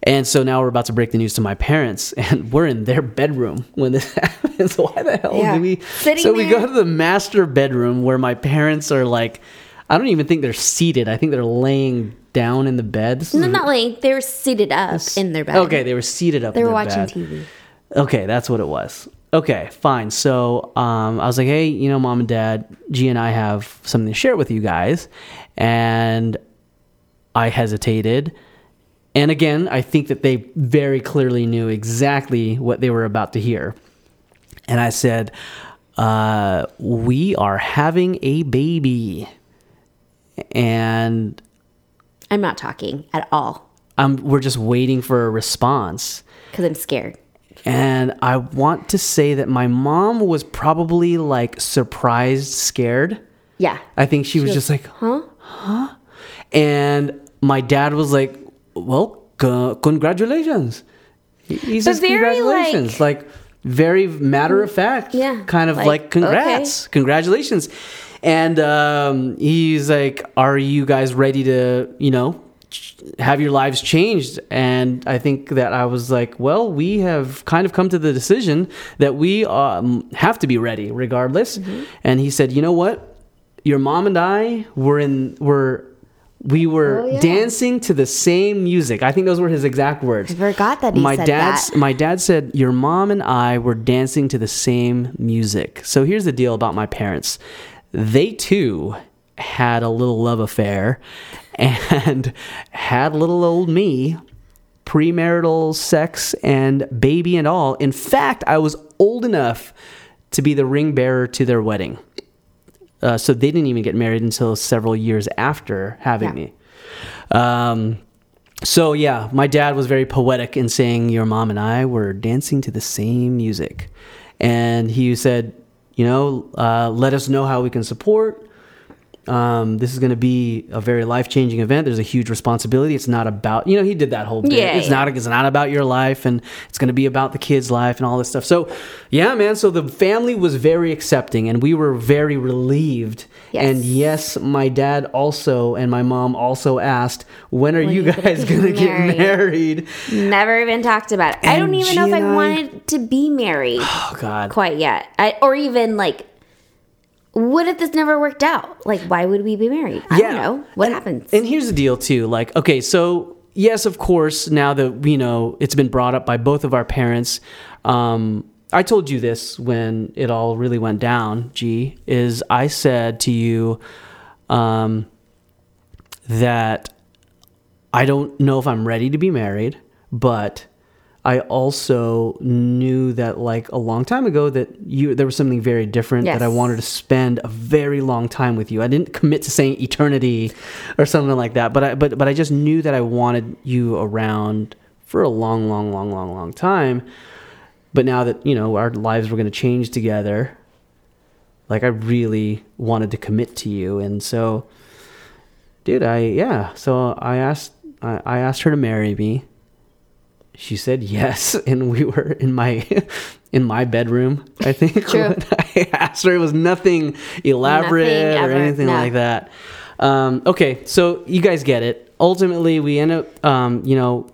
S2: And so now we're about to break the news to my parents, and we're in their bedroom when this happens. Why the hell
S1: Yeah.
S2: do we?
S1: Sitting
S2: so we
S1: there.
S2: go to the master bedroom where my parents are like, I don't even think they're seated. I think they're laying down in the bed. This
S1: No, not like they were seated up in their bed.
S2: Okay, they were seated up.
S1: They
S2: in
S1: were
S2: their
S1: watching
S2: bed.
S1: TV.
S2: Okay, that's what it was. Okay, fine. So um, I was like, hey, you know, mom and dad, G and I have something to share with you guys. And I hesitated. And again, I think that they very clearly knew exactly what they were about to hear. And I said, uh, we are having a baby. And
S1: I'm not talking at all
S2: I'm, we're just waiting for a response.
S1: because I'm scared.
S2: And I want to say that my mom was probably like surprised, scared.
S1: Yeah.
S2: I think she, was
S1: goes,
S2: just like,
S1: huh? Huh?
S2: and my dad was like, well, c- congratulations. He says,
S1: very,
S2: congratulations. Like, very matter of fact.
S1: Yeah,
S2: Kind of
S1: like,
S2: like, congrats. Congratulations. And um, he's like, are you guys ready to, you know, ch- have your lives changed? And I think that I was like, well, we have kind of come to the decision that we um, have to be ready regardless.
S1: Mm-hmm.
S2: And he said, you know what? Your mom and I were in, were, we were
S1: Oh, yeah.
S2: dancing to the same music. I think those were his exact words
S1: I forgot that he
S2: my
S1: that.
S2: my dad said your mom and I were dancing to the same music. So here's the deal about my parents. They too had a little love affair and had little old me premarital sex and baby and all. In fact, I was old enough to be the ring bearer to their wedding. Uh, so they didn't even get married until several years after having
S1: Yeah.
S2: me. Um, so yeah, my dad was very poetic in saying your mom and I were dancing to the same music, and he said, you know, uh, let us know how we can support. Um, this is going to be a very life changing event. There's a huge responsibility. It's not about you know he did that whole bit.
S1: Yeah,
S2: it's
S1: yeah.
S2: not it's not about your life, and it's going to be about the kid's life and all this stuff. So yeah, man. So the family was very accepting, and we were very relieved.
S1: Yes.
S2: And yes, my dad also and my mom also asked, "When are
S1: When
S2: you
S1: are you gonna
S2: guys going to get
S1: married?"
S2: married?"
S1: Never even talked about it. I don't even know if I- wanted to be married
S2: Oh God.
S1: quite yet. I, or even like, what if this never worked out? Like, why would we be married? I don't know. What
S2: And-
S1: happens?
S2: And here's the deal too. Like, okay, so yes, of course, now that you know it's been brought up by both of our parents, um, I told you this when it all really went down, G, is I said to you um, that I don't know if I'm ready to be married, but I also knew that like a long time ago that you there was something very different that I wanted to spend a very long time with you. I didn't commit to saying eternity or something like that, but I but but I just knew that I wanted you around for a long long long long long time. But now that, you know, our lives were going to change together, like I really wanted to commit to you and so dude, I yeah, so I asked I, I asked her to marry me she said yes and we were in my in my bedroom i think i asked her. It was nothing elaborate
S1: Nothing
S2: or anything
S1: no.
S2: like that. Um, okay so you guys get it. Ultimately we end up um, you know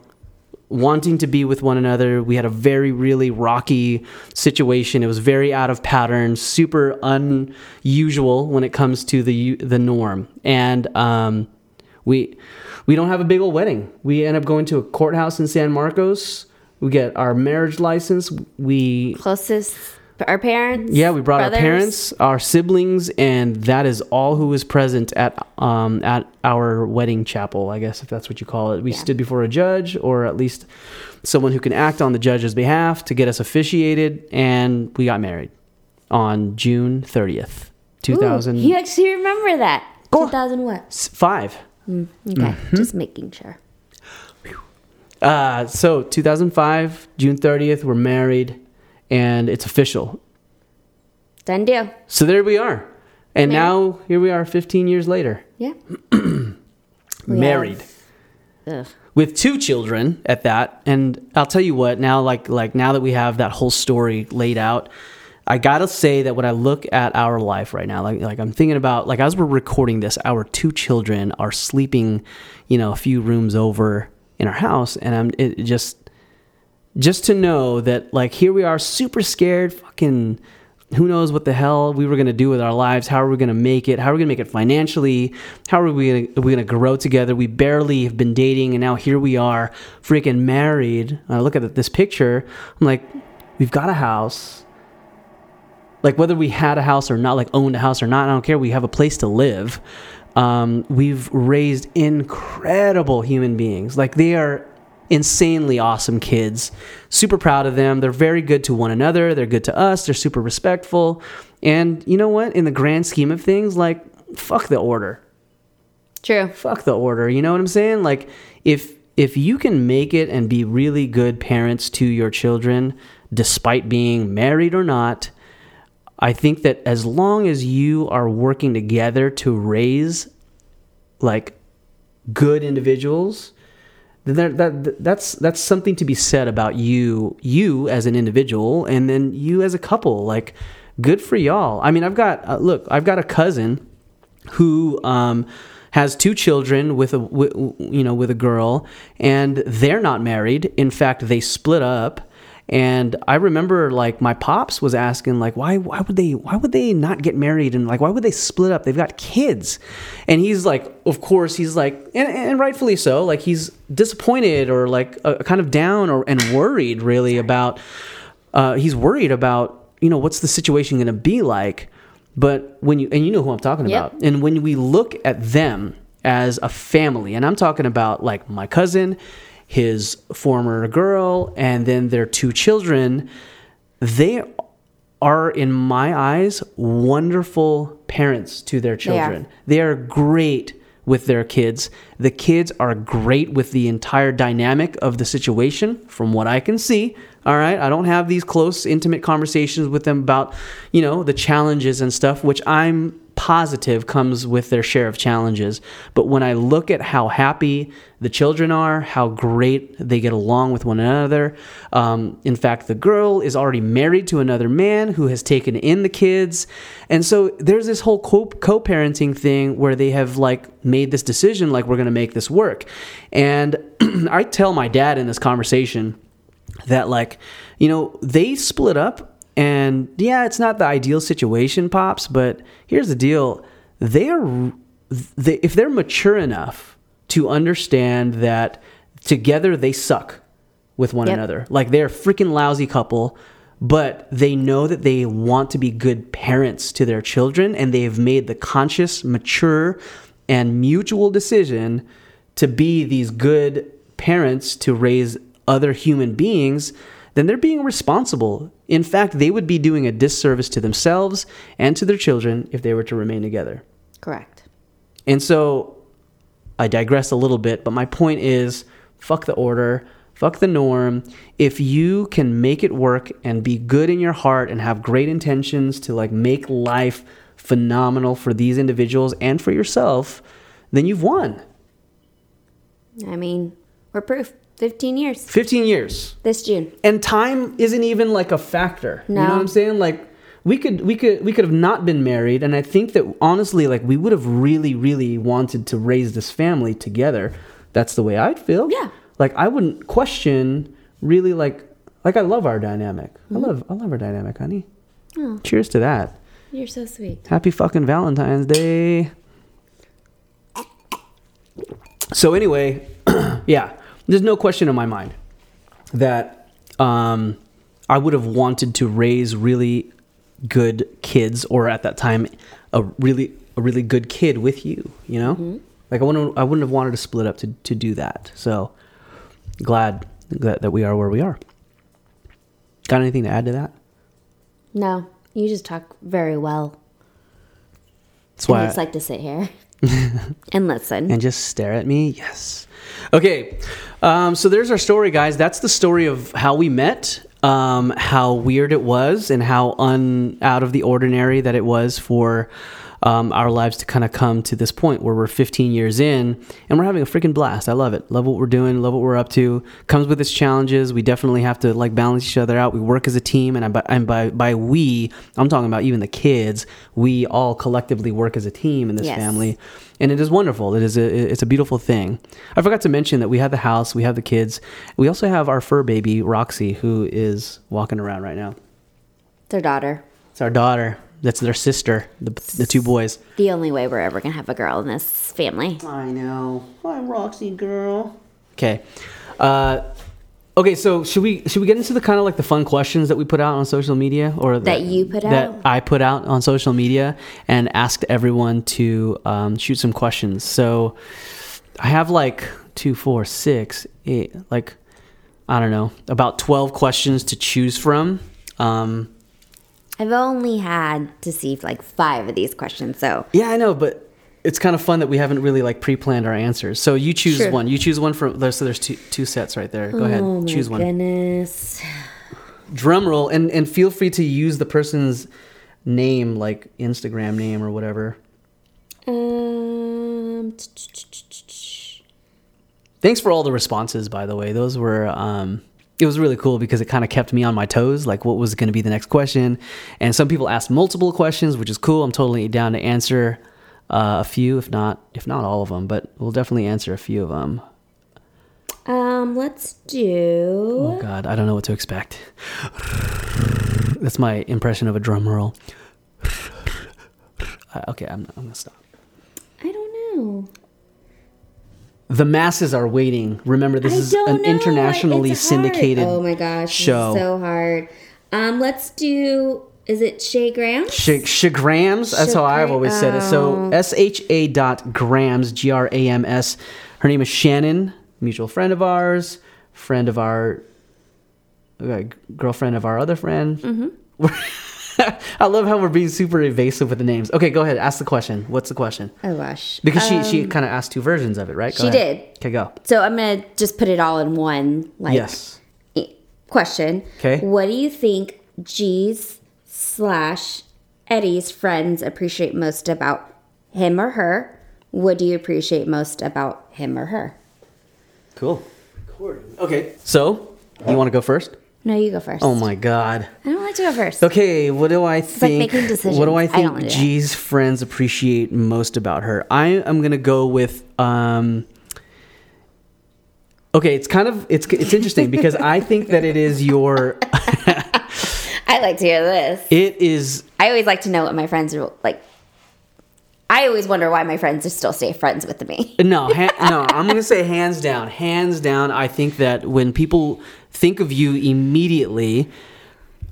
S2: wanting to be with one another. We had a very really rocky situation. It was very out of pattern super unusual when it comes to the the norm. And um, we we don't have a big old wedding. We end up going to a courthouse in San Marcos. We get our marriage license. We
S1: Closest, our parents.
S2: yeah, we brought
S1: brothers.
S2: our parents, our siblings, and that is all who was present at um at our wedding chapel. I guess if that's what you call it. We
S1: Yeah.
S2: stood before a judge, or at least someone who can act on the judge's behalf to get us officiated, and we got married on June thirtieth, two thousand
S1: You actually remember that?
S2: Go.
S1: 2000 what?
S2: five.
S1: Okay,
S2: Mm-hmm.
S1: just making sure.
S2: Uh, so 2005, June 30th, we're married, and it's official.
S1: Done deal.
S2: So there we are. And
S1: Married.
S2: now here we are 15 years later,
S1: Yeah.
S2: Married
S1: Ugh.
S2: with two children at that. And I'll tell you what, now like like now that we have that whole story laid out, I got to say that when I look at our life right now, like like I'm thinking about like as we're recording this, our two children are sleeping, you know, a few rooms over in our house and I'm it just just to know that like here we are super scared fucking who knows what the hell we were to do with our lives how are we to make it how are we to make it financially how are we to are we to grow together? We barely have been dating and now here we are freaking married. I look at this picture i'm like we've got a house like whether we had a house or not like owned a house or not i don't care. We have a place to live. Um, we've raised incredible human beings. Like they are insanely awesome kids. Super proud of them. They're very good to one another. They're good to us. They're super respectful. And you know what? In the grand scheme of things like fuck the order.
S1: True.
S2: fuck the order. You know what i'm saying? Like if if you can make it and be really good parents to your children despite being married or not i think that as long as you are working together to raise like good individuals then that, that that's that's something to be said about you you as an individual and then you as a couple. Like good for y'all. I mean i've got uh, look i've got a cousin who um, has two children with a you know with a girl and they're not married. In fact they split up and I remember like my pops was asking like why why would they why would they not get married? And like why would they split up? They've got kids. And he's like of course he's like and, and rightfully so like he's disappointed or like uh, kind of down or and worried really about uh, he's worried about you know what's the situation going to be like. But when you and you know who i'm talking
S1: Yep.
S2: about. And when we look at them as a family and i'm talking about like my cousin his former girl and then their two children they are in my eyes wonderful parents to their children they are great with their kids. The kids are great with the entire dynamic of the situation, from what I can see. All right. I don't have these close, intimate conversations with them about, you know, the challenges and stuff, which I'm positive comes with their share of challenges. But when I look at how happy the children are, how great they get along with one another, um, in fact, the girl is already married to another man who has taken in the kids. And so there's this whole co parenting thing where they have like made this decision, like, we're going to make this work. And I tell my dad in this conversation, that like you know they split up and yeah it's not the ideal situation pops but here's the deal they are they, if they're mature enough to understand that together they suck with one
S1: Yep.
S2: another like they're a freaking lousy couple but they know that they want to be good parents to their children and they have made the conscious, mature, and mutual decision to be these good parents to raise other human beings, then they're being responsible. In fact, they would be doing a disservice to themselves and to their children if they were to remain together.
S1: Correct.
S2: And so I digress a little bit, but my point is fuck the order, fuck the norm. If you can make it work and be good in your heart and have great intentions to like make life phenomenal for these individuals and for yourself, then you've won.
S1: I mean, we're proof. 15 years
S2: 15 years.
S1: this June.
S2: And time isn't even like a factor. You know
S1: No.
S2: what I'm saying? Like we could we could we could have not been married and I think that honestly like we would have really really wanted to raise this family together. That's the way I'd feel.
S1: Yeah.
S2: Like I wouldn't question really like like I love our dynamic. I mm-hmm. love I love our dynamic, honey.
S1: Oh,
S2: Cheers to that.
S1: you're so sweet.
S2: Happy fucking Valentine's Day. So anyway, yeah, there's no question in my mind that um, I would have wanted to raise really good kids, or at that time, a really a really good kid with you. You know, like I wouldn't I wouldn't have wanted to split up to to do that. So glad that, that we are where we are. Got anything to add to that?
S1: No, you just talk very well.
S2: That's why I
S1: just like to sit here and listen.
S2: and just stare at me. Yes. Okay. Um, so there's our story, guys. That's the story of how we met, um, how weird it was, and how un out of the ordinary that it was for um, our lives to kind of come to this point where we're 15 years in and we're having a freaking blast. I love it. Love what we're doing. Love what we're up to. Comes with its challenges. We definitely have to like balance each other out. We work as a team, and, I, by- and by by we, I'm talking about even the kids. We all collectively work as a team in this
S1: Yes.
S2: family and it is wonderful. It is a it's a beautiful thing. I forgot to mention that we have the house, we have the kids, we also have our fur baby Roxy, who is walking around right now.
S1: It's our daughter.
S2: It's our daughter. That's their sister, the, the two boys.
S1: The only way we're ever going to have a girl in this family.
S2: I know. Hi, Roxy girl. Okay. Uh, okay. So should we should we get into the kind of like the fun questions that we put out on social media, or
S1: That you put out? that?
S2: I put out on social media, and asked everyone to um, shoot some questions. So I have like two, four, six, eight, like I don't know, about twelve questions to choose from. Um,
S1: I've only had to see like five of these questions, so
S2: Yeah, I know, but it's kind of fun that we haven't really like pre-planned our answers. So you choose
S1: Sure.
S2: one. You choose one from there. So there's two two sets right there. Go ahead,
S1: oh my
S2: choose one.
S1: goodness.
S2: Drum roll, and and feel free to use the person's name, like Instagram name or whatever.
S1: Um,
S2: Thanks for all the responses, by the way. Those were um, it was really cool because it kind of kept me on my toes, like what was going to be the next question. And some people asked multiple questions, which is cool. I'm totally down to answer uh, a few, if not if not all of them, but we'll definitely answer a few of them.
S1: um, let's do.
S2: Oh God, I don't know what to expect. That's my impression of a drum roll. Uh, okay, I'm, I'm gonna stop.
S1: I don't know.
S2: The masses are waiting. Remember, this
S1: I
S2: is an
S1: know.
S2: internationally syndicated
S1: Oh my gosh,
S2: show.
S1: So hard. Um, let's do. Is it Shay Graham?
S2: Sh- Shagrams. That's how I've always said it. So
S1: Oh.
S2: S H A dot Grams, G R A M S. Her name is Shannon, mutual friend of ours, friend of our uh, girlfriend of our other friend.
S1: Mm-hmm.
S2: I love how we're being super evasive with the names. Okay, go ahead. Ask the question. What's the question?
S1: Oh gosh.
S2: Because she
S1: Um,
S2: she kind of asked two versions of it, right? Go
S1: she
S2: ahead.
S1: did.
S2: Okay, go.
S1: So I'm gonna just put it all in one. Like,
S2: yes.
S1: Question.
S2: 'Kay.
S1: What do you think G's slash Eddie's friends appreciate most about him or her? What do you appreciate most about him or her?
S2: Cool. Okay. So, you want to go first?
S1: No, you go first.
S2: Oh my god.
S1: I don't like to go first.
S2: Okay, what do I
S1: like
S2: think?
S1: making decisions.
S2: What do I
S1: I
S2: think
S1: that.
S2: G's friends appreciate most about her? I am gonna go with. um Okay, it's kind of it's it's interesting because I think that it is your
S1: I like to hear this.
S2: it is
S1: I always like to know what my friends are like. I always wonder why my friends still stay friends with me.
S2: no ha- no I'm gonna say hands down hands down I think that when people think of you immediately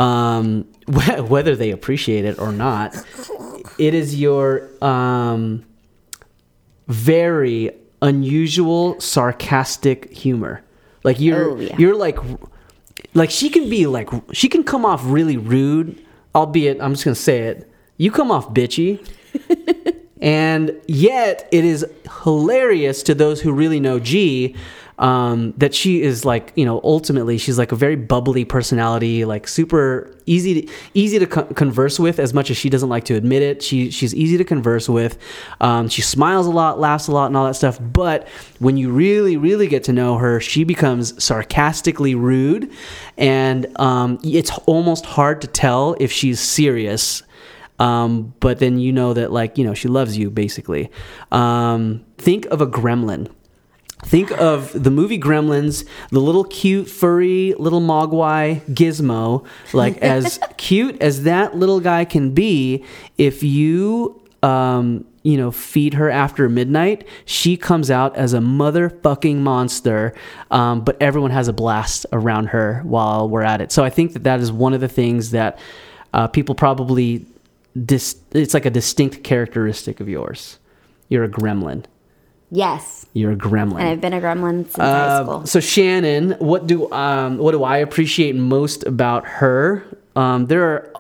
S2: um, wh- whether they appreciate it or not, it is your um, very unusual, sarcastic humor. Like you're,
S1: Oh, yeah.
S2: you're like, like she can be like, she can come off really rude, albeit I'm just gonna say it. You come off bitchy. And yet, it is hilarious to those who really know G um, that she is like, you know, ultimately she's like a very bubbly personality, like super easy to, easy to co- converse with. As much as she doesn't like to admit it, she she's easy to converse with. Um, she smiles a lot, laughs a lot, and all that stuff. But when you really, really get to know her, she becomes sarcastically rude, and um, it's almost hard to tell if she's serious um, but then you know that like you know she loves you basically um, think of a gremlin think of the movie gremlins the little cute furry little mogwai gizmo like as cute as that little guy can be if you um, you know feed her after midnight she comes out as a motherfucking monster um, but everyone has a blast around her while we're at it so i think that that is one of the things that uh, people probably dis- it's like a distinct characteristic of yours. You're a gremlin.
S1: Yes.
S2: You're a gremlin.
S1: And I've been a gremlin since high
S2: Uh,
S1: school.
S2: so Shannon, what do um, what do I appreciate most about her? Um, there are,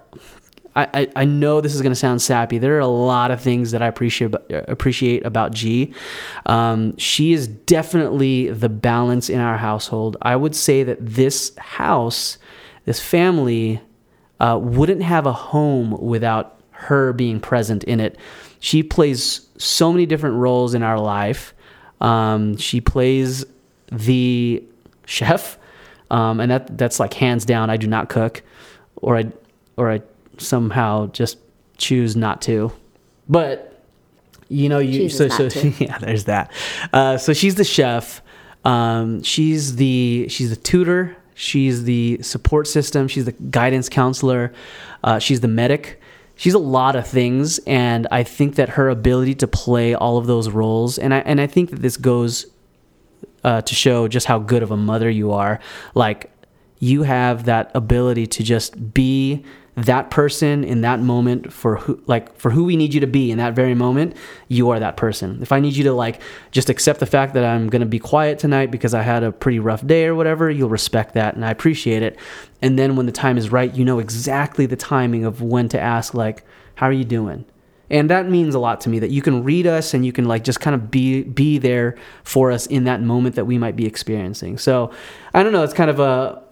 S2: I, I, know this is going to sound sappy. There are a lot of things that I appreciate about, appreciate about G. Um, she is definitely the balance in our household. I would say that this house, this family, uh, wouldn't have a home without her being present in it. She plays so many different roles in our life. Um, she plays the chef, um, and that that's like hands down. I do not cook, or I or I somehow just choose not to. But you know, you
S1: Chooses
S2: so so yeah. There's that. Uh, so she's the chef. Um, she's the she's the tutor. She's the support system. She's the guidance counselor. Uh, she's the medic. She's a lot of things, and I think that her ability to play all of those roles, and I and I think that this goes uh, to show just how good of a mother you are. Like you have that ability to just be that person in that moment for who like for who we need you to be in that very moment you are that person. If i need you to like just accept the fact that i'm going to be quiet tonight because i had a pretty rough day or whatever you'll respect that and i appreciate it. And then when the time is right you know exactly the timing of when to ask like how are you doing? And that means a lot to me that you can read us and you can like just kind of be be there for us in that moment that we might be experiencing. So i don't know it's kind of a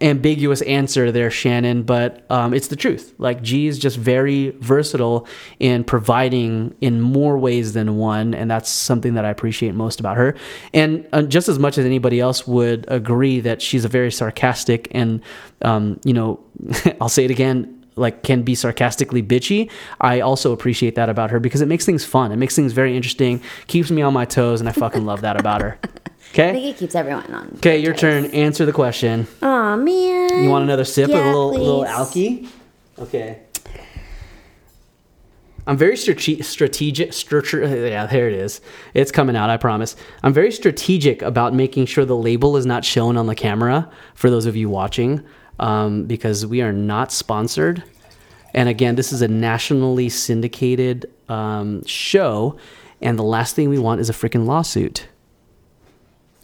S2: ambiguous answer there shannon but um, it's the truth. Like g is just very versatile in providing in more ways than one and that's something that i appreciate most about her. And uh, just as much as anybody else would agree that she's a very sarcastic and um, you know i'll say it again like can be sarcastically bitchy i also appreciate that about her because it makes things fun. It makes things very interesting keeps me on my toes and i fucking love that about her
S1: I think it keeps everyone on.
S2: okay your turn answer the question
S1: Oh man.
S2: you want another sip of a little little alky okay I'm very strate- strategic. Strate- yeah, there it is. It's coming out. I promise. I'm very strategic about making sure the label is not shown on the camera for those of you watching, um, because we are not sponsored. And again, this is a nationally syndicated um, show, and the last thing we want is a freaking lawsuit.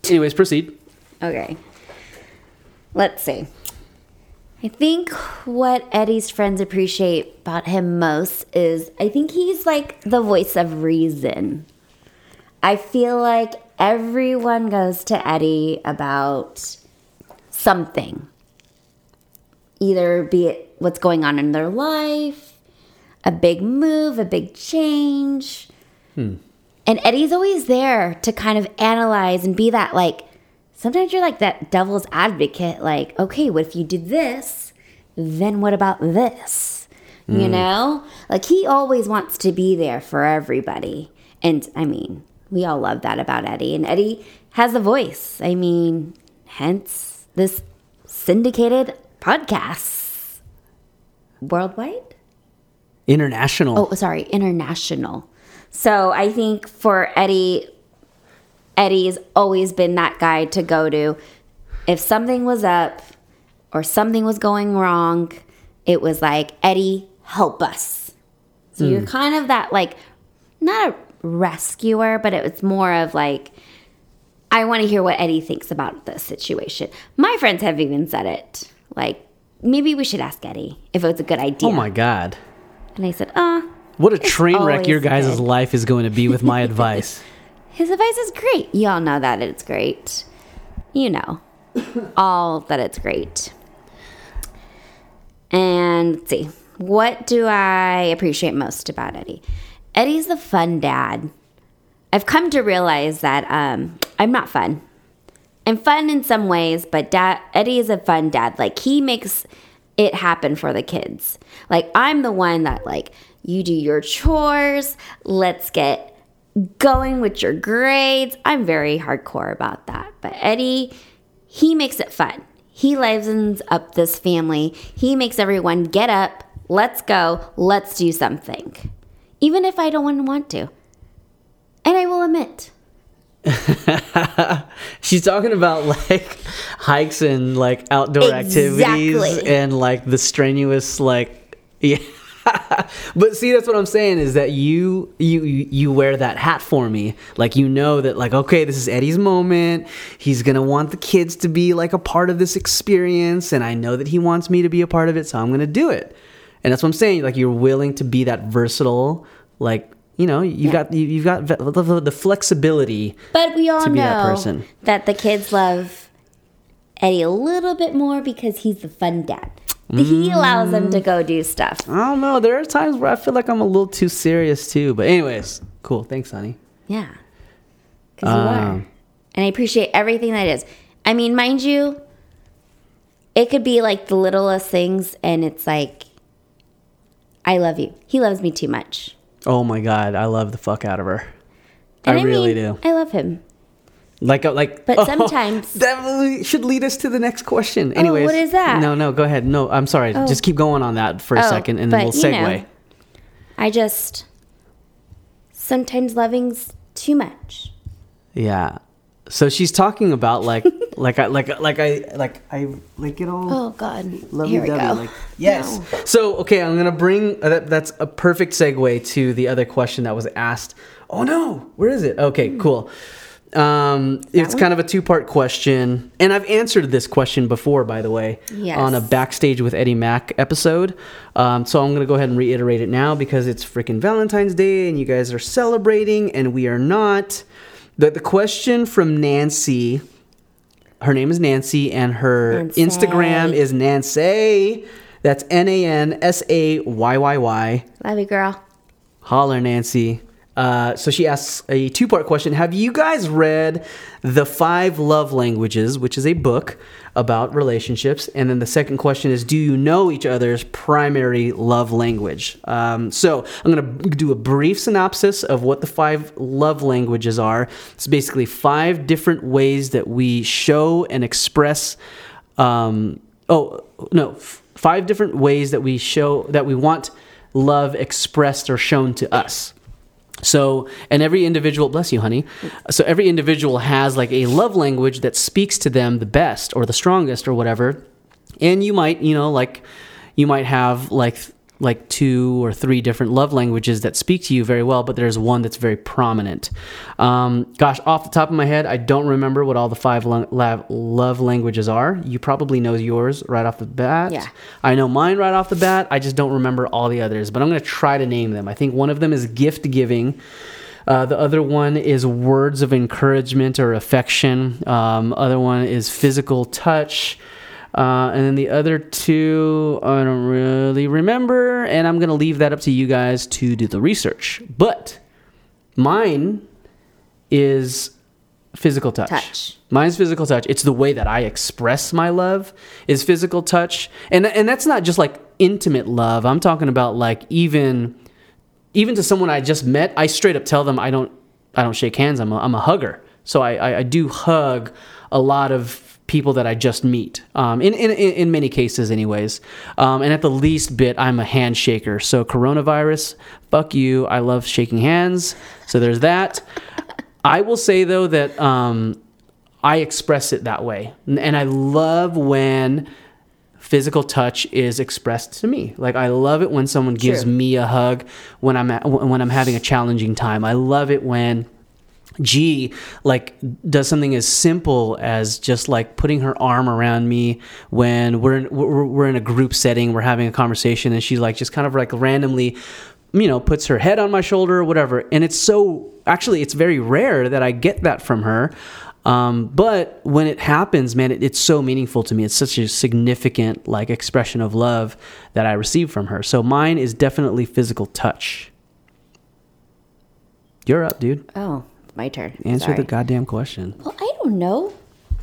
S2: Anyways, proceed.
S1: Okay. Let's see. I think what Eddie's friends appreciate about him most is I think he's like the voice of reason. I feel like everyone goes to Eddie about something. Either be it what's going on in their life, a big move, a big change. Hmm. And Eddie's always there to kind of analyze and be that like sometimes you're like that devil's advocate like okay what if you did this? Then what about this? You mm. know? Like he always wants to be there for everybody. And i mean we all love that about eddie. And eddie has a voice. I mean hence this syndicated podcast. Worldwide?
S2: International.
S1: oh sorry international so i think for eddie eddie's always been that guy to go to if something was up or something was going wrong it was like, Eddie, help us. So you're kind of that, like, not a rescuer, but it was more of like, I want to hear what Eddie thinks about this situation. My friends have even said it. Like, maybe we should ask Eddie if it was a good idea.
S2: Oh my god.
S1: And I said, uh,
S2: What a train wreck your guys'
S1: good.
S2: life is going to be with my advice.
S1: his advice is great. Y'all know that it's great. You know, all that it's great. And let's see, what do I appreciate most about Eddie? Eddie's the fun dad. I've come to realize that um, I'm not fun. I'm fun in some ways, but dad, Eddie is a fun dad. Like he makes it happen for the kids. Like I'm the one that like you do your chores. Let's get going with your grades. I'm very hardcore about that. But Eddie, he makes it fun. He livens up this family. He makes everyone get up. Let's go. Let's do something. Even if I don't want to. And I will admit,
S2: She's talking about like hikes and like outdoor activities and like the strenuous like yeah. but see that's what I'm saying is that you you you wear that hat for me. Like you know that like okay, this is Eddie's moment. He's going to want the kids to be like a part of this experience and I know that he wants me to be a part of it, so I'm going to do it. And that's what I'm saying, like you're willing to be that versatile like you know, you
S1: Yeah.
S2: got you, you've got the, flexibility
S1: but we all
S2: To be
S1: know
S2: that person.
S1: that the kids love Eddie a little bit more because he's the fun dad. He allows them to go do stuff.
S2: I don't know. There are times where I feel like I'm a little too serious too. But anyways, cool. Thanks, honey.
S1: Yeah. Because you are.
S2: Um,
S1: And I appreciate everything that is. I mean, mind you, it could be like the littlest things, and it's like, I love you. He loves me too much.
S2: Oh my god, I love the fuck out of her.
S1: And
S2: I really
S1: mean,
S2: do.
S1: I love him.
S2: Like, uh, like.
S1: But sometimes-
S2: that should lead us to the next question. Anyways,
S1: what is that?
S2: No, no, go ahead. No, I'm sorry.
S1: Oh.
S2: Just keep going on that for a
S1: Oh,
S2: second, and then we'll
S1: you know,
S2: segue.
S1: I just, sometimes loving's too much.
S2: Yeah. So she's talking about like, like I, like, like I, like I, like it all.
S1: Oh, God. Here we go.
S2: like yes.
S1: No.
S2: So okay, I'm gonna bring uh, that, that's a perfect segue to the other question that was asked. Oh no, where is it? Okay, cool. Um, it's
S1: one?
S2: kind of a two part question, and I've answered this question before, by the way,
S1: Yes.
S2: on a backstage with Eddie Mack episode. Um, so I'm gonna go ahead and reiterate it now because it's freaking Valentine's Day, and you guys are celebrating, and we are not. The, the question from Nancy her name is Nancy, and her
S1: Nancy.
S2: Instagram is Nancy. That's N A N S A Y Y Y.
S1: Love you, girl.
S2: Holler, Nancy. Uh, so she asks a two part question Have you guys read The Five Love Languages, which is a book about relationships? And then the second question is Do you know each other's primary love language? Um, so I'm going to do a brief synopsis of what the five love languages are. It's basically five different ways that we show and express. Um, oh, no, five different ways that we show that we want love expressed or shown to us. So, and every individual, bless you, honey. So, every individual has like a love language that speaks to them the best or the strongest or whatever. And you might, you know, like, you might have like, like two or three different love languages that speak to you very well, but there's one that's very prominent. Um, gosh, off the top of my head, I don't remember what all the five lo- la- love languages are. You probably know yours right off the bat.
S1: Yeah.
S2: I know mine right off the bat. I just don't remember all the others, but I'm going to try to name them. I think one of them is gift giving. Uh, the other one is words of encouragement or affection. Um, other one is physical touch. Uh, and then the other two, I don't really remember. And I'm going to leave that up to you guys to do the research. But mine is physical touch.
S1: Touch.
S2: Mine's physical touch. It's the way that I express my love is physical touch. And and that's not just like intimate love. I'm talking about like even even to someone I just met, I straight up tell them I don't I don't shake hands. I'm a, I'm a hugger. So I, I, I do hug a lot of people that I just meet. Um, in, in in many cases, anyways. Um, and at the least bit, I'm a handshaker. So coronavirus, fuck you. I love shaking hands. So there's that. I will say though that um, I express it that way, and I love when physical touch is expressed to me. Like I love it when someone gives
S1: True.
S2: me a hug when I'm at, when I'm having a challenging time. I love it when G like does something as simple as just like putting her arm around me when we're in, we're, we're in a group setting, we're having a conversation, and she like just kind of like randomly, you know, puts her head on my shoulder or whatever. And it's so actually it's very rare that I get that from her. Um, but when it happens, man, it, it's so meaningful to me. It's such a significant like expression of love that I receive from her. So mine is definitely physical touch. You're up, dude.
S1: Oh, my turn.
S2: Answer
S1: Sorry.
S2: the goddamn question.
S1: Well, I don't know.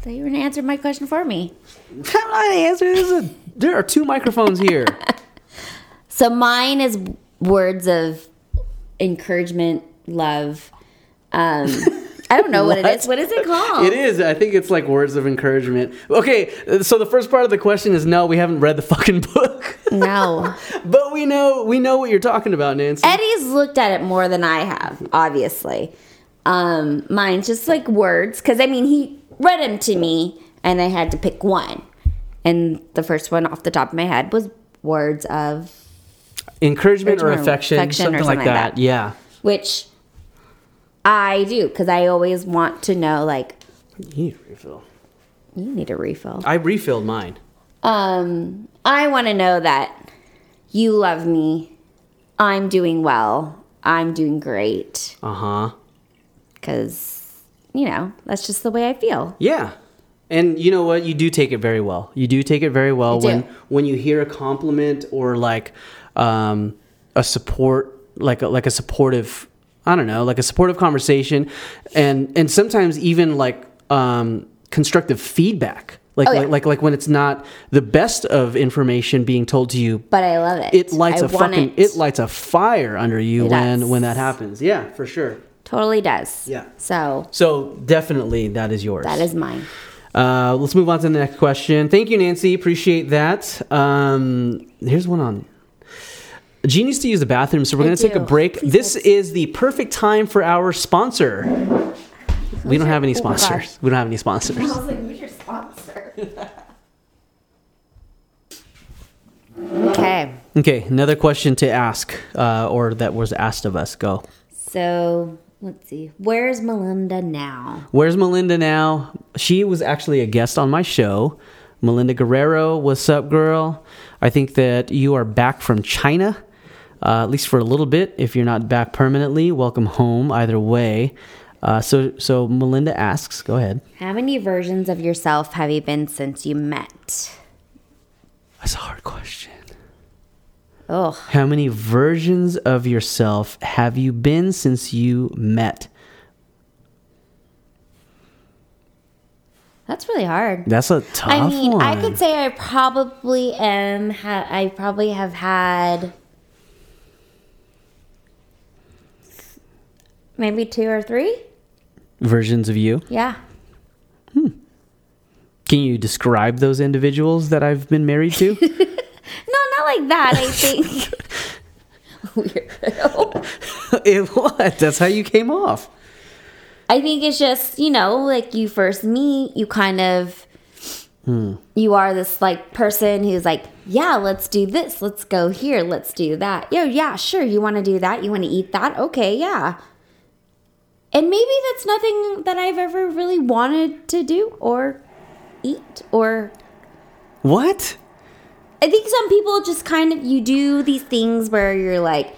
S1: So you were gonna answer my question for me.
S2: I'm not gonna answer this. There are two microphones here.
S1: So mine is words of encouragement, love. Um, I don't know what, it
S2: What?
S1: is. What is it called?
S2: it is. I think it's like words of encouragement. Okay, so the first part of the question is no, we haven't read the fucking book,
S1: No.
S2: but we know we know what you're talking about, Nancy.
S1: Eddie's looked at it more than I have, obviously. Um, mine's just like words, because I mean, he read them to me, and I had to pick one. And the first one off the top of my head was words of,
S2: encouragement or
S1: Encouragement or
S2: affection,
S1: affection or
S2: something, like
S1: something like
S2: that.
S1: that.
S2: Yeah.
S1: which I do, because I always want to know, like,
S2: You need a refill.
S1: you need a refill.
S2: I refilled mine.
S1: Um, I want to know that you love me. I'm doing well. I'm doing great.
S2: Uh huh.
S1: Because, you know, that's just the way I feel.
S2: Yeah. And you know what? You do take it very well. You do take it very well when when you hear a compliment or like um, a support, like a, like a supportive, I don't know, like a supportive conversation, and and sometimes even like um, constructive feedback. Like,
S1: Oh, yeah.
S2: like like like when it's not the best of information being told to you,
S1: But I love it.
S2: it lights
S1: I
S2: a fucking it. lights a fire under you
S1: It
S2: when
S1: does.
S2: when that happens. Yeah, for sure.
S1: Totally does.
S2: Yeah.
S1: So
S2: So definitely that is yours.
S1: that is mine.
S2: Uh, let's move on to the next question. Thank you, Nancy. Appreciate that. Um, here's one on. G needs to use the bathroom, so we're going to take a break.
S1: Please
S2: this
S1: hold.
S2: is the perfect time for our sponsor. We don't have any
S1: Oh,
S2: sponsors. We don't have any sponsors.
S1: I was like, who's your sponsor? okay.
S2: Okay, another question to ask, uh, or that was asked of us. Go.
S1: So let's see. Where's Melinda now?
S2: Where's Melinda now? She was actually a guest on my show. Melinda Guerrero, what's up, girl? I think that you are back from China, uh, at least for a little bit. If you're not back permanently, welcome home. Either way. Uh, so, so Melinda asks. Go ahead.
S1: How many versions of yourself have you been since you met?
S2: That's a hard question.
S1: Oh,
S2: How many versions of yourself have you been since you met?
S1: that's really hard.
S2: That's a tough
S1: I mean,
S2: one.
S1: I could say I probably am. Ha- I probably have had maybe two or three.
S2: versions of you.
S1: Yeah. Hmm.
S2: Can you describe those individuals that I've been married to?
S1: No, not like that. I think. Weirdo.
S2: it what? That's how you came off.
S1: I think it's just you know, like you first meet, you kind of. Hmm. You are this like person who's like, yeah, let's do this. Let's go here. Let's do that. Yo, yeah, sure. You want to do that? You want to eat that? Okay, yeah. And maybe that's nothing that I've ever really wanted to do or eat or
S2: What?
S1: I think some people just kind of you do these things where you're like,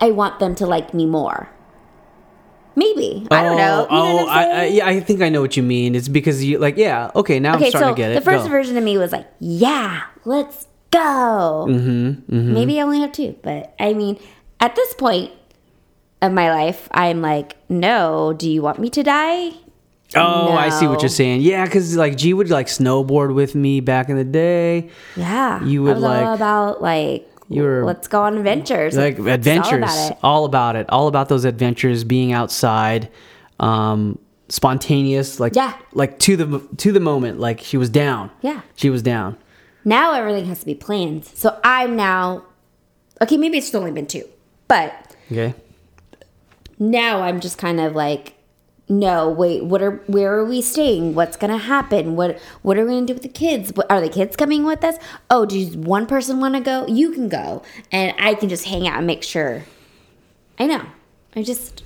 S1: I want them to like me more. Maybe I don't know. You
S2: Oh,
S1: I'm
S2: I, I, yeah, I think I know what you mean. It's because you like, yeah, okay, now I'm starting
S1: so
S2: to get it.
S1: the first
S2: Go.
S1: version of me was like, yeah, let's go.
S2: Mm-hmm,
S1: Maybe I only have two, but I mean, at this point of my life, I'm like, no. Do you want me to die?
S2: Oh, I see what you're saying. Yeah, because like G would like snowboard with me back in the day.
S1: Yeah,
S2: You would,
S1: was
S2: like-
S1: all about like.
S2: You were-
S1: let's go on adventures.
S2: Like
S1: It's all
S2: adventures,
S1: about
S2: all about it, all about those adventures, being outside, um, spontaneous, like
S1: Yeah.
S2: like to the to the moment. Like she was down.
S1: Yeah.
S2: she was down.
S1: Now everything has to be planned. So I'm now okay, maybe it's only been two. But
S2: Okay.
S1: now I'm just kind of like no, wait, what are where are we staying? What's gonna happen? What what are we gonna do with the kids? What, are the kids coming with us? Oh, does one person want to go? You can go, and I can just hang out and make sure. I know. I just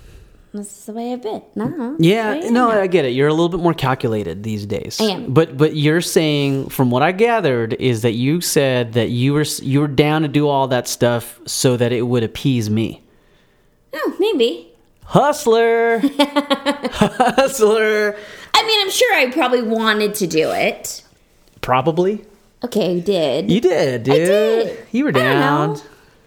S1: this is the way I've been. No.
S2: Yeah, no, I get it. You're a little bit more calculated these days.
S1: I am.
S2: But but you're saying, from what I gathered, is that you said that you were you were down to do all that stuff so that it would appease me.
S1: Oh, maybe.
S2: Hustler, hustler.
S1: I mean, I'm sure I probably wanted to do it.
S2: Probably.
S1: Okay, I did.
S2: You did, dude.
S1: did.
S2: You were down.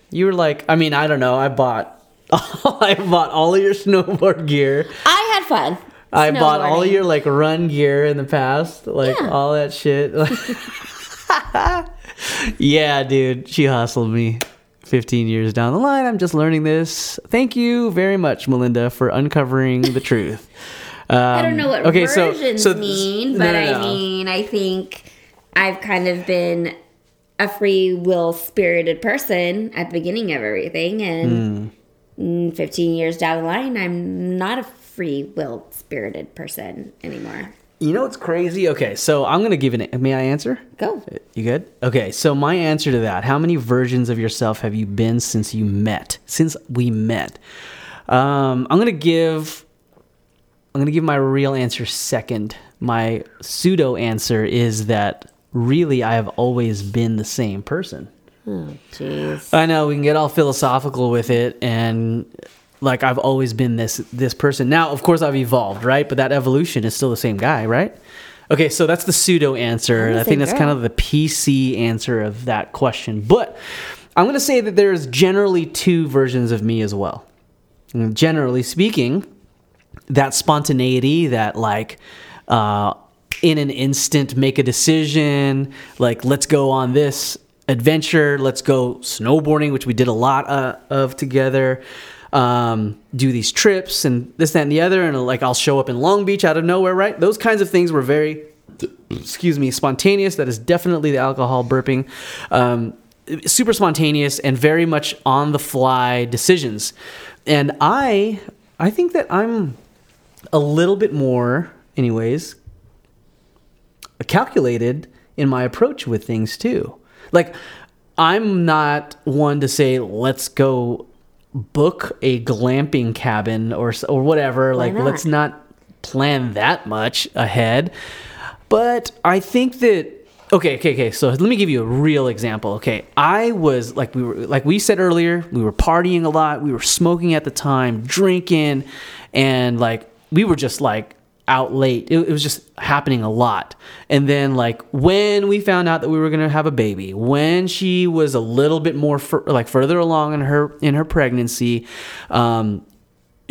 S2: You were like, I mean, I don't know. I bought, I bought all of your snowboard gear.
S1: I had fun.
S2: I bought all your like run gear in the past, like
S1: Yeah.
S2: all that shit. yeah, dude, she hustled me. 15 years down the line, I'm just learning this. Thank you very much, Melinda, for uncovering the truth. Um,
S1: I don't know what
S2: okay, so-
S1: versions
S2: so-
S1: mean,
S2: no,
S1: but
S2: no,
S1: I
S2: no.
S1: mean, I think I've kind of been a free will spirited person at the beginning of everything, and mm, 15 years down the line, I'm not a free will spirited person anymore.
S2: You know what's crazy? Okay, so I'm gonna give an. May I answer?
S1: Go.
S2: You good? Okay, so my answer to that: How many versions of yourself have you been since you met? Since we met, um, I'm gonna give. I'm gonna give my real answer second. My pseudo answer is that really I have always been the same person.
S1: Oh, jeez.
S2: I know we can get all philosophical with it and like I've always been this this person. Now, of course I've evolved, right? But that evolution is still the same guy, right? Okay, so that's the pseudo answer. I think that's
S1: girl.
S2: kind of the PC answer of that question. But I'm going to say that there's generally two versions of me as well. And Generally speaking, that spontaneity, that like uh, in an instant make a decision, like let's go on this adventure, let's go snowboarding, which we did a lot uh, of together. Um, do these trips and this, that, and the other, and like I'll show up in Long Beach out of nowhere, right? Those kinds of things were very, excuse me, spontaneous. That is definitely the alcohol burping. Um, super spontaneous and very much on the fly decisions. And I, I think that I'm a little bit more, anyways, calculated in my approach with things too. Like, I'm not one to say, let's go book a glamping cabin or or whatever. like,
S1: not?
S2: let's not plan that much ahead. But I think that okay, okay, okay. So let me give you a real example. Okay, I was like we were like we said earlier, we were partying a lot, we were smoking at the time, drinking, and like we were just like out late. It, it was just happening a lot. And then like when we found out that we were gonna have a baby, when she was a little bit more fur like further along in her in her pregnancy, um,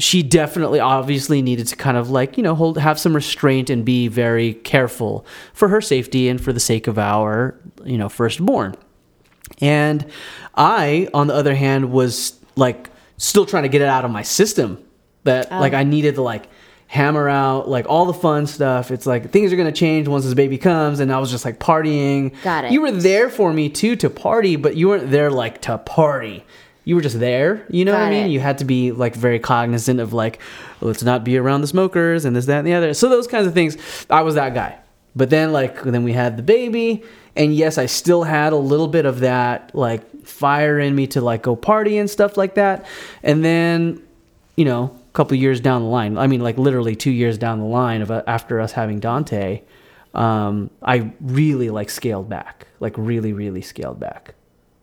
S2: she definitely obviously needed to kind of like you know hold have some restraint and be very careful for her safety and for the sake of our you know firstborn and i on the other hand was like still trying to get it out of my system that like i needed to like hammer out like all the fun stuff. It's like things are going to change once this baby comes and i was just like partying.
S1: Got it.
S2: you were there for me too to party but you weren't there like to party. You were just there you know what i mean?
S1: it.
S2: you had to be like very cognizant of like let's not be around the smokers and this that and the other. So those kinds of things i was that guy. But then like then we had the baby and yes i still had a little bit of that like fire in me to like go party and stuff like that. And then you know couple years down the line i mean like literally two years down the line of uh, after us having dante um, i really like scaled back like really really scaled back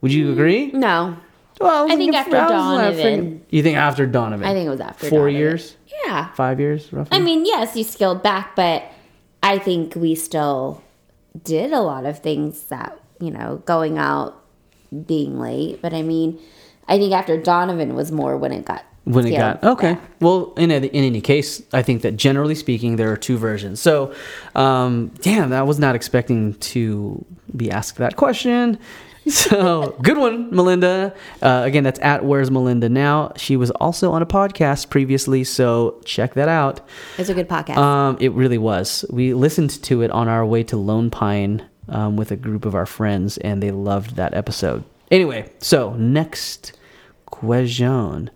S2: would you agree
S1: No.
S2: well,
S1: I think after Donovan.
S2: You think after Donovan?
S1: I think it was after
S2: four
S1: Donovan.
S2: years,
S1: Yeah.
S2: five years, roughly.
S1: I mean, yes, you scaled back, but I think we still did a lot of things that, you know, going out, being late. But I mean, I think after Donovan was more when it got.
S2: When it
S1: scaled
S2: got okay.
S1: back.
S2: Well, in any, in any case, I think that generally speaking, there are two versions. So, um, damn, I was not expecting to be asked that question. So good one, Melinda. Uh, again, that's at Where's Melinda Now. She was also on a podcast previously, so check that out.
S1: It's a good podcast.
S2: Um, it really was. We listened to it on our way to Lone Pine um, with a group of our friends, and they loved that episode. Anyway, so next question.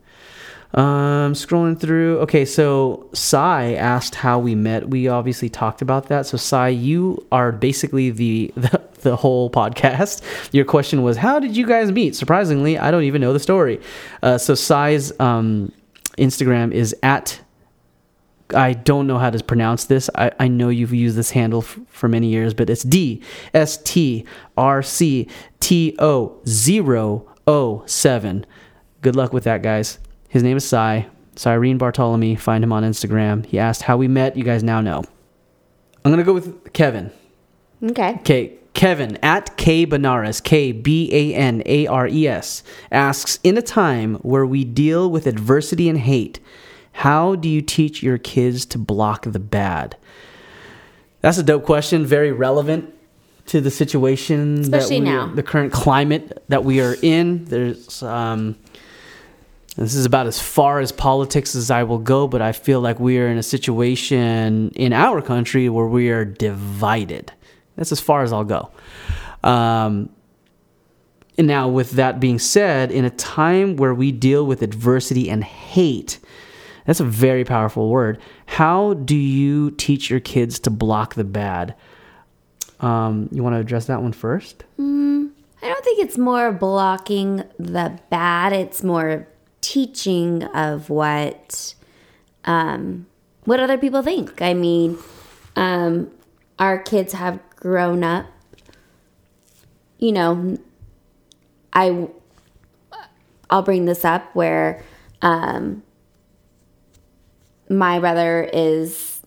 S2: Um, scrolling through. Okay, so Sai asked how we met. We obviously talked about that. So Sai, you are basically the, the the whole podcast. Your question was, how did you guys meet? Surprisingly, I don't even know the story. Uh, so Sai's um, Instagram is at. I don't know how to pronounce this. I, I know you've used this handle f- for many years, but it's D S T R C T O zero O seven. Good luck with that, guys. His name is Sai. Cyrene Bartolome. Find him on Instagram. He asked how we met. You guys now know. I'm gonna go with Kevin.
S1: Okay.
S2: Okay, Kevin at K Banares, K B A N A R E S, asks In a time where we deal with adversity and hate, how do you teach your kids to block the bad? That's a dope question, very relevant to the situation
S1: Especially
S2: that we,
S1: now.
S2: the current climate that we are in. There's um this is about as far as politics as I will go, but I feel like we are in a situation in our country where we are divided. That's as far as I'll go. Um, and now, with that being said, in a time where we deal with adversity and hate, that's a very powerful word. How do you teach your kids to block the bad? Um, you want to address that one first?
S1: I don't think it's more blocking the bad. It's more teaching of what um, what other people think. I mean, um, our kids have grown up. You know, I I'll bring this up where um, my brother is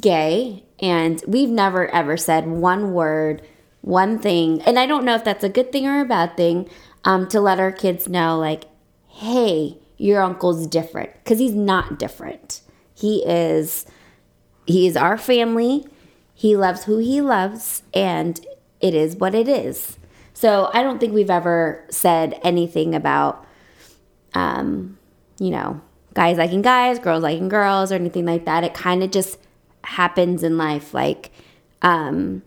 S1: gay and we've never ever said one word one thing and i don't know if that's a good thing or a bad thing um, to let our kids know like hey your uncle's different because he's not different he is he is our family he loves who he loves and it is what it is so i don't think we've ever said anything about um, you know, guys liking guys, girls liking girls, or anything like that. It kind of just happens in life. Like, um,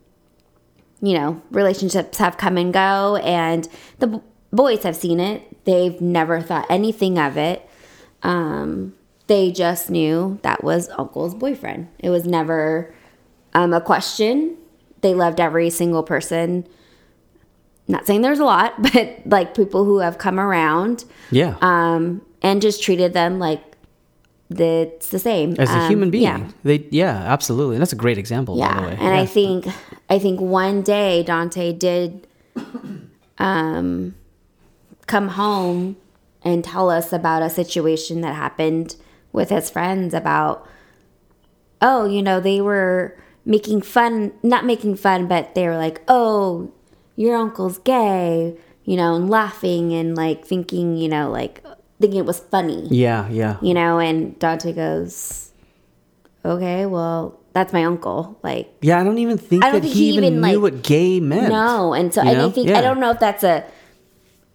S1: you know, relationships have come and go, and the b- boys have seen it. They've never thought anything of it. Um, they just knew that was uncle's boyfriend. It was never um, a question. They loved every single person. Not saying there's a lot, but like people who have come around
S2: Yeah.
S1: um, and just treated them like it's the same
S2: As a
S1: Um,
S2: human being.
S1: Yeah,
S2: They yeah, absolutely. And that's a great example, by the
S1: yeah.
S2: way.
S1: And I think I think one day Dante did um, come home and tell us about a situation that happened with his friends about oh you know they were making fun not making fun but they were like oh your uncle's gay you know and laughing and like thinking you know like thinking it was funny
S2: Yeah, yeah.
S1: you know and dante goes okay well that's my uncle like
S2: Yeah, I don't even think
S1: I don't
S2: that
S1: think
S2: he, even knew
S1: like-
S2: what gay meant.
S1: no and so i
S2: know?
S1: don't think
S2: Yeah.
S1: i don't know if that's a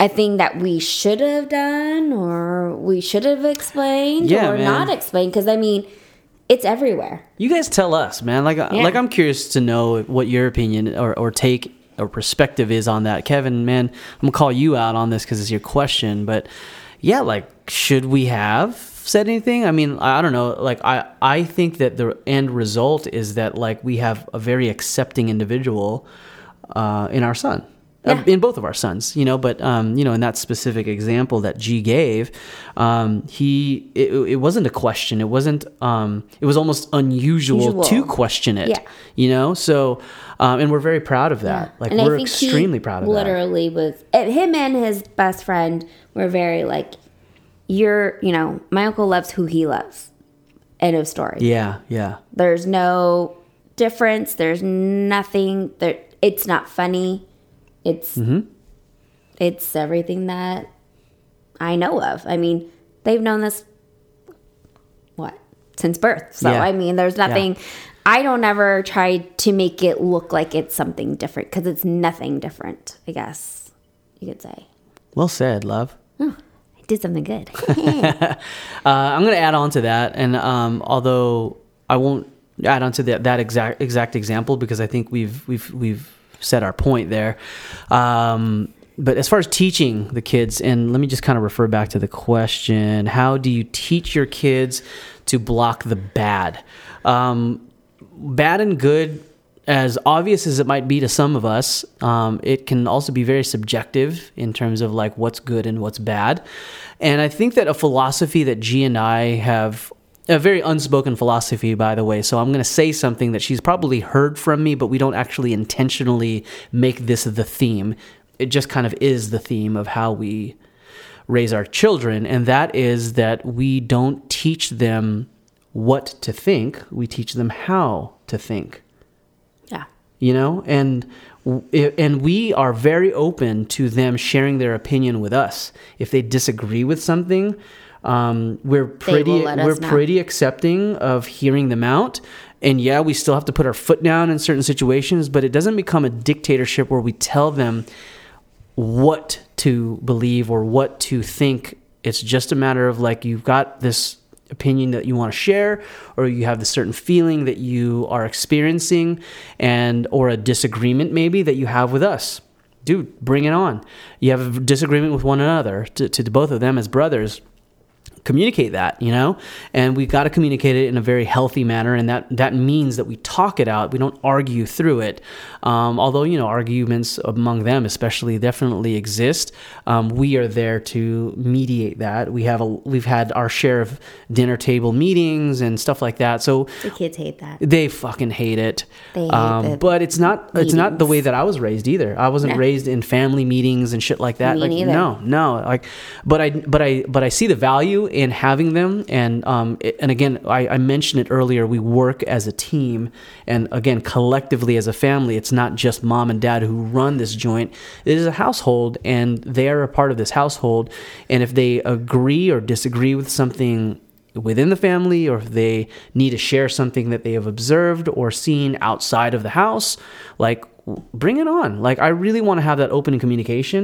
S1: a thing that we should have done or we should have explained
S2: Yeah,
S1: or
S2: man.
S1: not explained because i mean it's everywhere
S2: You guys tell us, man. Like,
S1: Yeah.
S2: like I'm curious to know what your opinion or, or take or perspective is on that, Kevin. Man, I'm gonna call you out on this because it's your question. But yeah, like, should we have said anything? I mean, I I don't know. Like, I I think that the end result is that like we have a very accepting individual uh, in our son.
S1: Yeah.
S2: in both of our sons, you know, but um, you know, in that specific example that G gave, um, he it, it wasn't a question. It wasn't. Um, it was almost unusual
S1: Usual.
S2: to question it.
S1: Yeah.
S2: You know, so um, and we're very proud of that. Like
S1: And
S2: we're extremely proud of that.
S1: literally was him and his best friend were very like you're you know my uncle loves who he loves end of story
S2: Yeah, yeah,
S1: there's no difference there's nothing there it's not funny it's
S2: Mm-hmm.
S1: it's everything that i know of i mean they've known this what since birth so
S2: Yeah.
S1: i mean there's nothing i don't ever try to make it look like it's something different because it's nothing different i guess you could say
S2: Well said, love.
S1: i did something good
S2: Uh, I'm going to add on to that, and um, although I won't add on to that, that exact exact example because I think we've we've we've said our point there. Um, but as far as teaching the kids, and let me just kind of refer back to the question: How do you teach your kids to block the bad? Um, bad and good as obvious as it might be to some of us, um, it can also be very subjective in terms of like what's good and what's bad. And I think that a philosophy that G and I have a very unspoken philosophy, by the way. So I'm going to say something that she's probably heard from me, but we don't actually intentionally make this the theme. It just kind of is the theme of how we raise our children. And that is that we don't teach them what to think, we teach them how to think
S1: Yeah.
S2: you know and and we are very open to them sharing their opinion with us if they disagree with something um, we're pretty
S1: will let us
S2: we're pretty accepting of hearing them out and yeah we still have to put our foot down in certain situations but it doesn't become a dictatorship where we tell them what to believe or what to think. It's just a matter of like you've got this opinion that you want to share or you have this certain feeling that you are experiencing and or a disagreement maybe that you have with us. Dude, bring it on. You have a disagreement with one another to, to both of them as brothers communicate that you know and we've got to communicate it in a very healthy manner and that that means that we talk it out we don't argue through it um, although you know arguments among them especially definitely exist um, we are there to mediate that we have a we've had our share of dinner table meetings and stuff like that so
S1: The kids hate that.
S2: they fucking hate it.
S1: They hate
S2: um,
S1: the
S2: but it's not it's not the way that I was raised either. I wasn't
S1: No.
S2: raised in family meetings and shit like that.
S1: Me
S2: like
S1: neither.
S2: no, no. Like but I but I but I see the value in having them and um it- and again I, I mentioned it earlier. We work as a team and again collectively as a family. It's not just mom and dad who run this joint. It is a household and they are a part of this household. And if they agree or disagree with something within the family or if they need to share something that they have observed or seen outside of the house like bring it on like i really want to have that open communication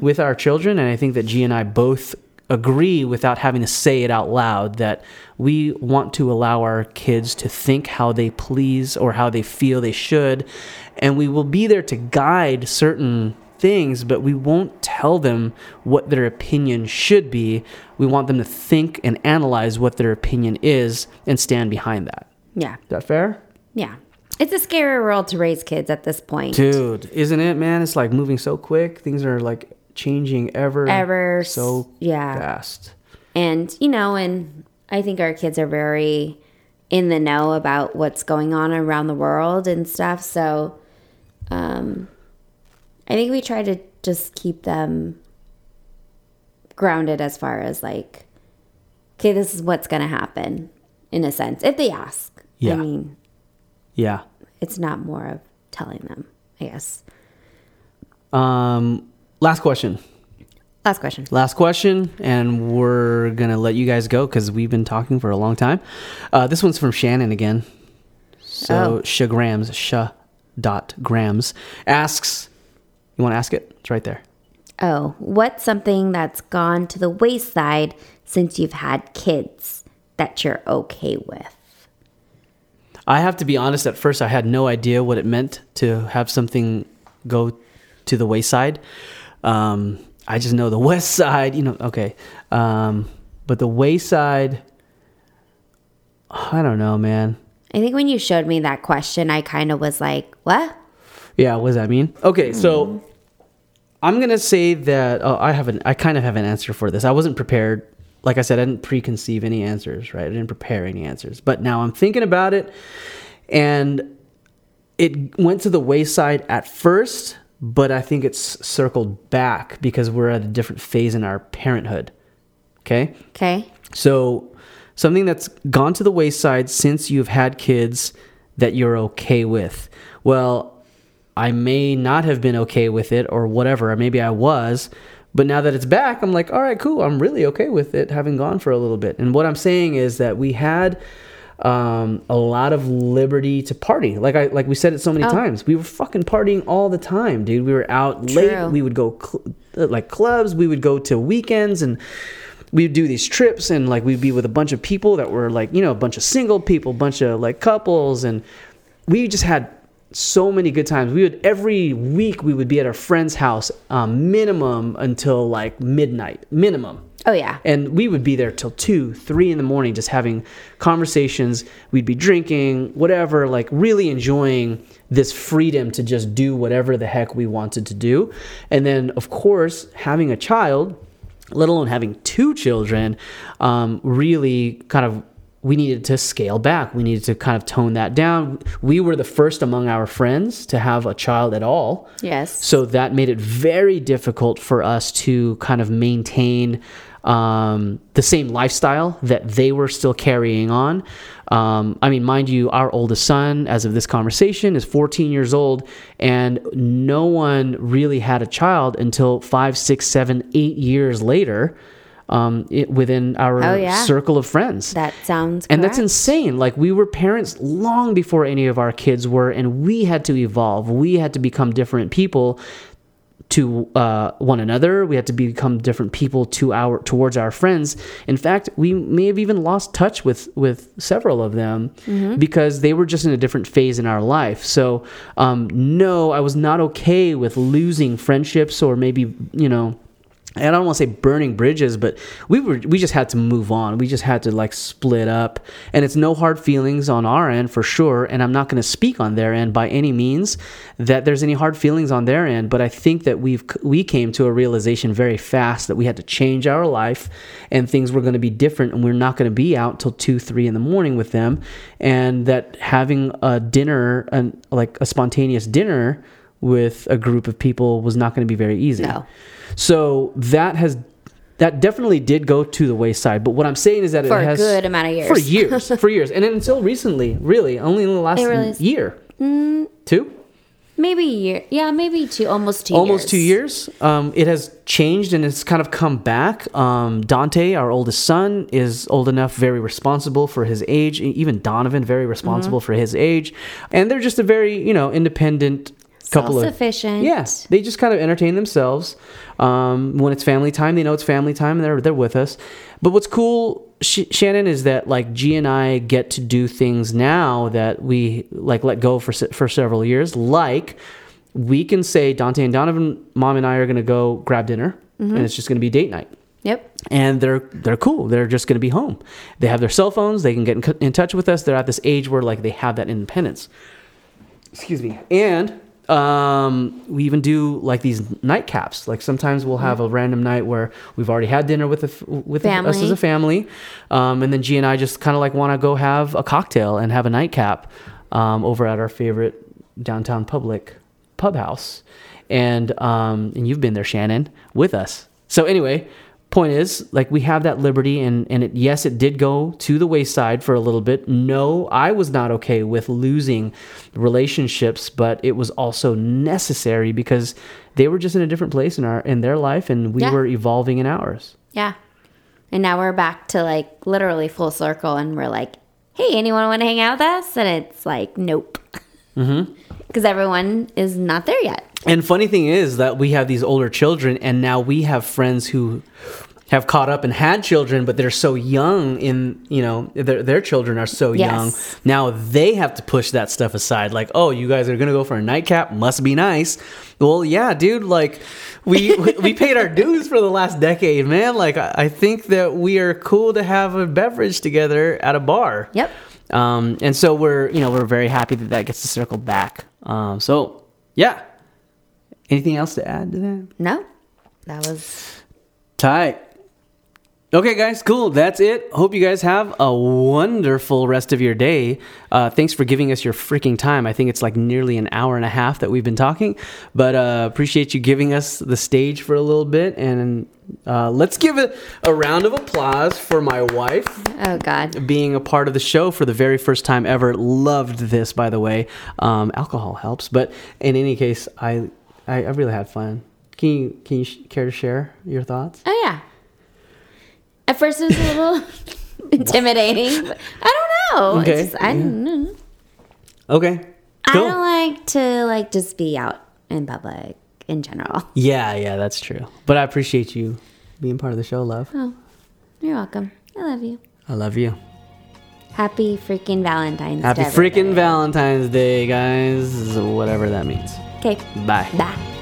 S2: with our children and i think that g and i both agree without having to say it out loud that we want to allow our kids to think how they please or how they feel they should and we will be there to guide certain things, but we won't tell them what their opinion should be. We want them to think and analyze what their opinion is and stand behind that.
S1: Yeah.
S2: Is that fair?
S1: Yeah. It's a scary world to raise kids at this point.
S2: Dude, isn't it, man? It's like moving so quick. Things are like changing ever,
S1: Ever
S2: so
S1: yeah.
S2: fast.
S1: And, you know, and I think our kids are very in the know about what's going on around the world and stuff. So, um, I think we try to just keep them grounded as far as like, okay, this is what's going to happen in a sense, if they ask.
S2: Yeah.
S1: I mean,
S2: Yeah.
S1: it's not more of telling them, I guess.
S2: Um, last question.
S1: Last question.
S2: Last question, and we're gonna let you guys go because we've been talking for a long time. Uh, this one's from Shannon again. So
S1: Oh.
S2: Shagrams, Sha dot Grams asks. You want to ask it? It's right there.
S1: Oh, what's something that's gone to the wayside since you've had kids that you're okay with?
S2: I have to be honest. At first, I had no idea what it meant to have something go to the wayside. Um, I just know the west side. You know, okay, um, but the wayside. I don't know, man.
S1: I think when you showed me that question, I kind of was like, what?
S2: Yeah, what does that mean? Okay, so I'm gonna say that oh, I have an I kind of have an answer for this. I wasn't prepared. Like I said, I didn't preconceive any answers, right? I didn't prepare any answers. But now I'm thinking about it, and it went to the wayside at first, but I think it's circled back because we're at a different phase in our parenthood. Okay.
S1: Okay.
S2: So, something that's gone to the wayside since you've had kids that you're okay with. Well, I may not have been okay with it or whatever, or maybe I was, but now that it's back, I'm like, all right, cool. I'm really okay with it having gone for a little bit. And what I'm saying is that we had um, a lot of liberty to party. Like I like we said it so many
S1: Oh.
S2: times. We were fucking partying all the time, dude. We were out
S1: True.
S2: late. We would go cl- uh, like clubs. We would go to weekends and we'd do these trips and like we'd be with a bunch of people that were like you know a bunch of single people, a bunch of like couples, and we just had so many good times. We would every week we would be at our friend's house, um, minimum until like midnight, minimum.
S1: Oh yeah.
S2: And we would be there till two, three in the morning, just having conversations. We'd be drinking, whatever, like really enjoying this freedom to just do whatever the heck we wanted to do. And then, of course, having a child, let alone having two children, um, really kind of we needed to scale back. We needed to kind of tone that down. We were the first among our friends to have a child at all.
S1: Yes.
S2: So that made it very difficult for us to kind of maintain um, the same lifestyle that they were still carrying on. Um, I mean, mind you, our oldest son, as of this conversation, is 14 years old, and no one really had a child until five, six, seven, eight years later. Um, it, within our
S1: Oh, yeah.
S2: circle of friends.
S1: That sounds
S2: And that's insane. Like we were parents long before any of our kids were, and we had to evolve. We had to become different people to uh, one another. We had to become different people to our towards our friends. In fact, we may have even lost touch with with several of them because they were just in a different phase in our life. So um, no, I was not okay with losing friendships or maybe you know. I don't want to say burning bridges, but we were we just had to move on. We just had to like split up, and it's no hard feelings on our end for sure. And I'm not going to speak on their end by any means that there's any hard feelings on their end. But I think that we've we came to a realization very fast that we had to change our life, and things were going to be different, and we're not going to be out till two three in the morning with them, and that having a dinner and like a spontaneous dinner with a group of people was not going to be very easy.
S1: No.
S2: So that has that definitely did go to the wayside. But what I'm saying is that
S1: For
S2: it
S1: a
S2: has
S1: good amount of years.
S2: For years, for years, and until recently, really, only in the last
S1: really is- Mm.
S2: year, two,
S1: maybe a year. Yeah, maybe two. Almost two.
S2: almost
S1: years.
S2: two years. Um, it has changed and it's kind of come back. Um, Dante, our oldest son, is old enough, very responsible for his age. Even Donovan, very responsible
S1: Mm-hmm.
S2: for his age, and they're just a very you know independent couple of
S1: Self-sufficient.
S2: Yes, they just kind of entertain themselves. Um, when it's family time, they know it's family time, and they're they're with us. But what's cool, Sh- Shannon, is that like G and I get to do things now that we like let go for se- for several years. Like we can say Dante and Donovan, mom and I are going to go grab dinner, and it's just going to be date night
S1: Yep.
S2: and they're they're cool. They're just going to be home. They have their cell phones. They can get in, in touch with us. They're at this age where like they have that independence. Excuse me. And um, we even do like these nightcaps. Like sometimes we'll have a random night where we've already had dinner with f- with us as a family, um, and then G and I just kind of like want to go have a cocktail and have a nightcap um, over at our favorite downtown public pub house. And um, and you've been there, Shannon, with us. So anyway, point is like we have that liberty and and it, yes it did go to the wayside for a little bit no i was not okay with losing relationships but it was also necessary because they were just in a different place in our in their life and we
S1: Yeah.
S2: were evolving in ours
S1: Yeah. And now we're back to like literally full circle, and we're like, "Hey, anyone want to hang out with us?" And it's like, "Nope,"
S2: mm-hmm.
S1: Because everyone is not there yet.
S2: And funny thing is that we have these older children, and now we have friends who have caught up and had children, but they're so young in, you know, their, their children are so
S1: Yes.
S2: young. Now they have to push that stuff aside. Like, oh, you guys are going to go for a nightcap? Must be nice. Well, yeah, dude, like, we, we paid our dues for the last decade, man. Like, I, I think that we are cool to have a beverage together at a bar.
S1: Yep.
S2: Um, and so we're, you know, we're very happy that that gets to circle back. Um, so, yeah. Anything else to add to that?
S1: No, that was
S2: Tight. Okay, guys, cool. That's it. Hope you guys have a wonderful rest of your day. Uh, thanks for giving us your freaking time. I think it's like nearly an hour and a half that we've been talking, but uh, appreciate you giving us the stage for a little bit. And uh, let's give it a round of applause for my wife
S1: oh god.
S2: being a part of the show for the very first time ever. Loved this, by the way. Um, alcohol helps, but in any case, I, I I really had fun. Can you can you sh- care to share your thoughts?
S1: Oh yeah. At first it was a little intimidating. I don't know.
S2: Okay,
S1: It's just, I don't know.
S2: Okay.
S1: I don't like to like just be out in public in general.
S2: Yeah, yeah, that's true. But I appreciate you being part of the show, love.
S1: Oh, you're welcome. I love you.
S2: I love you.
S1: Happy freaking Valentine's
S2: Happy
S1: Day.
S2: freaking Valentine's Day, guys. Whatever that means.
S1: Okay.
S2: Bye.
S1: Bye.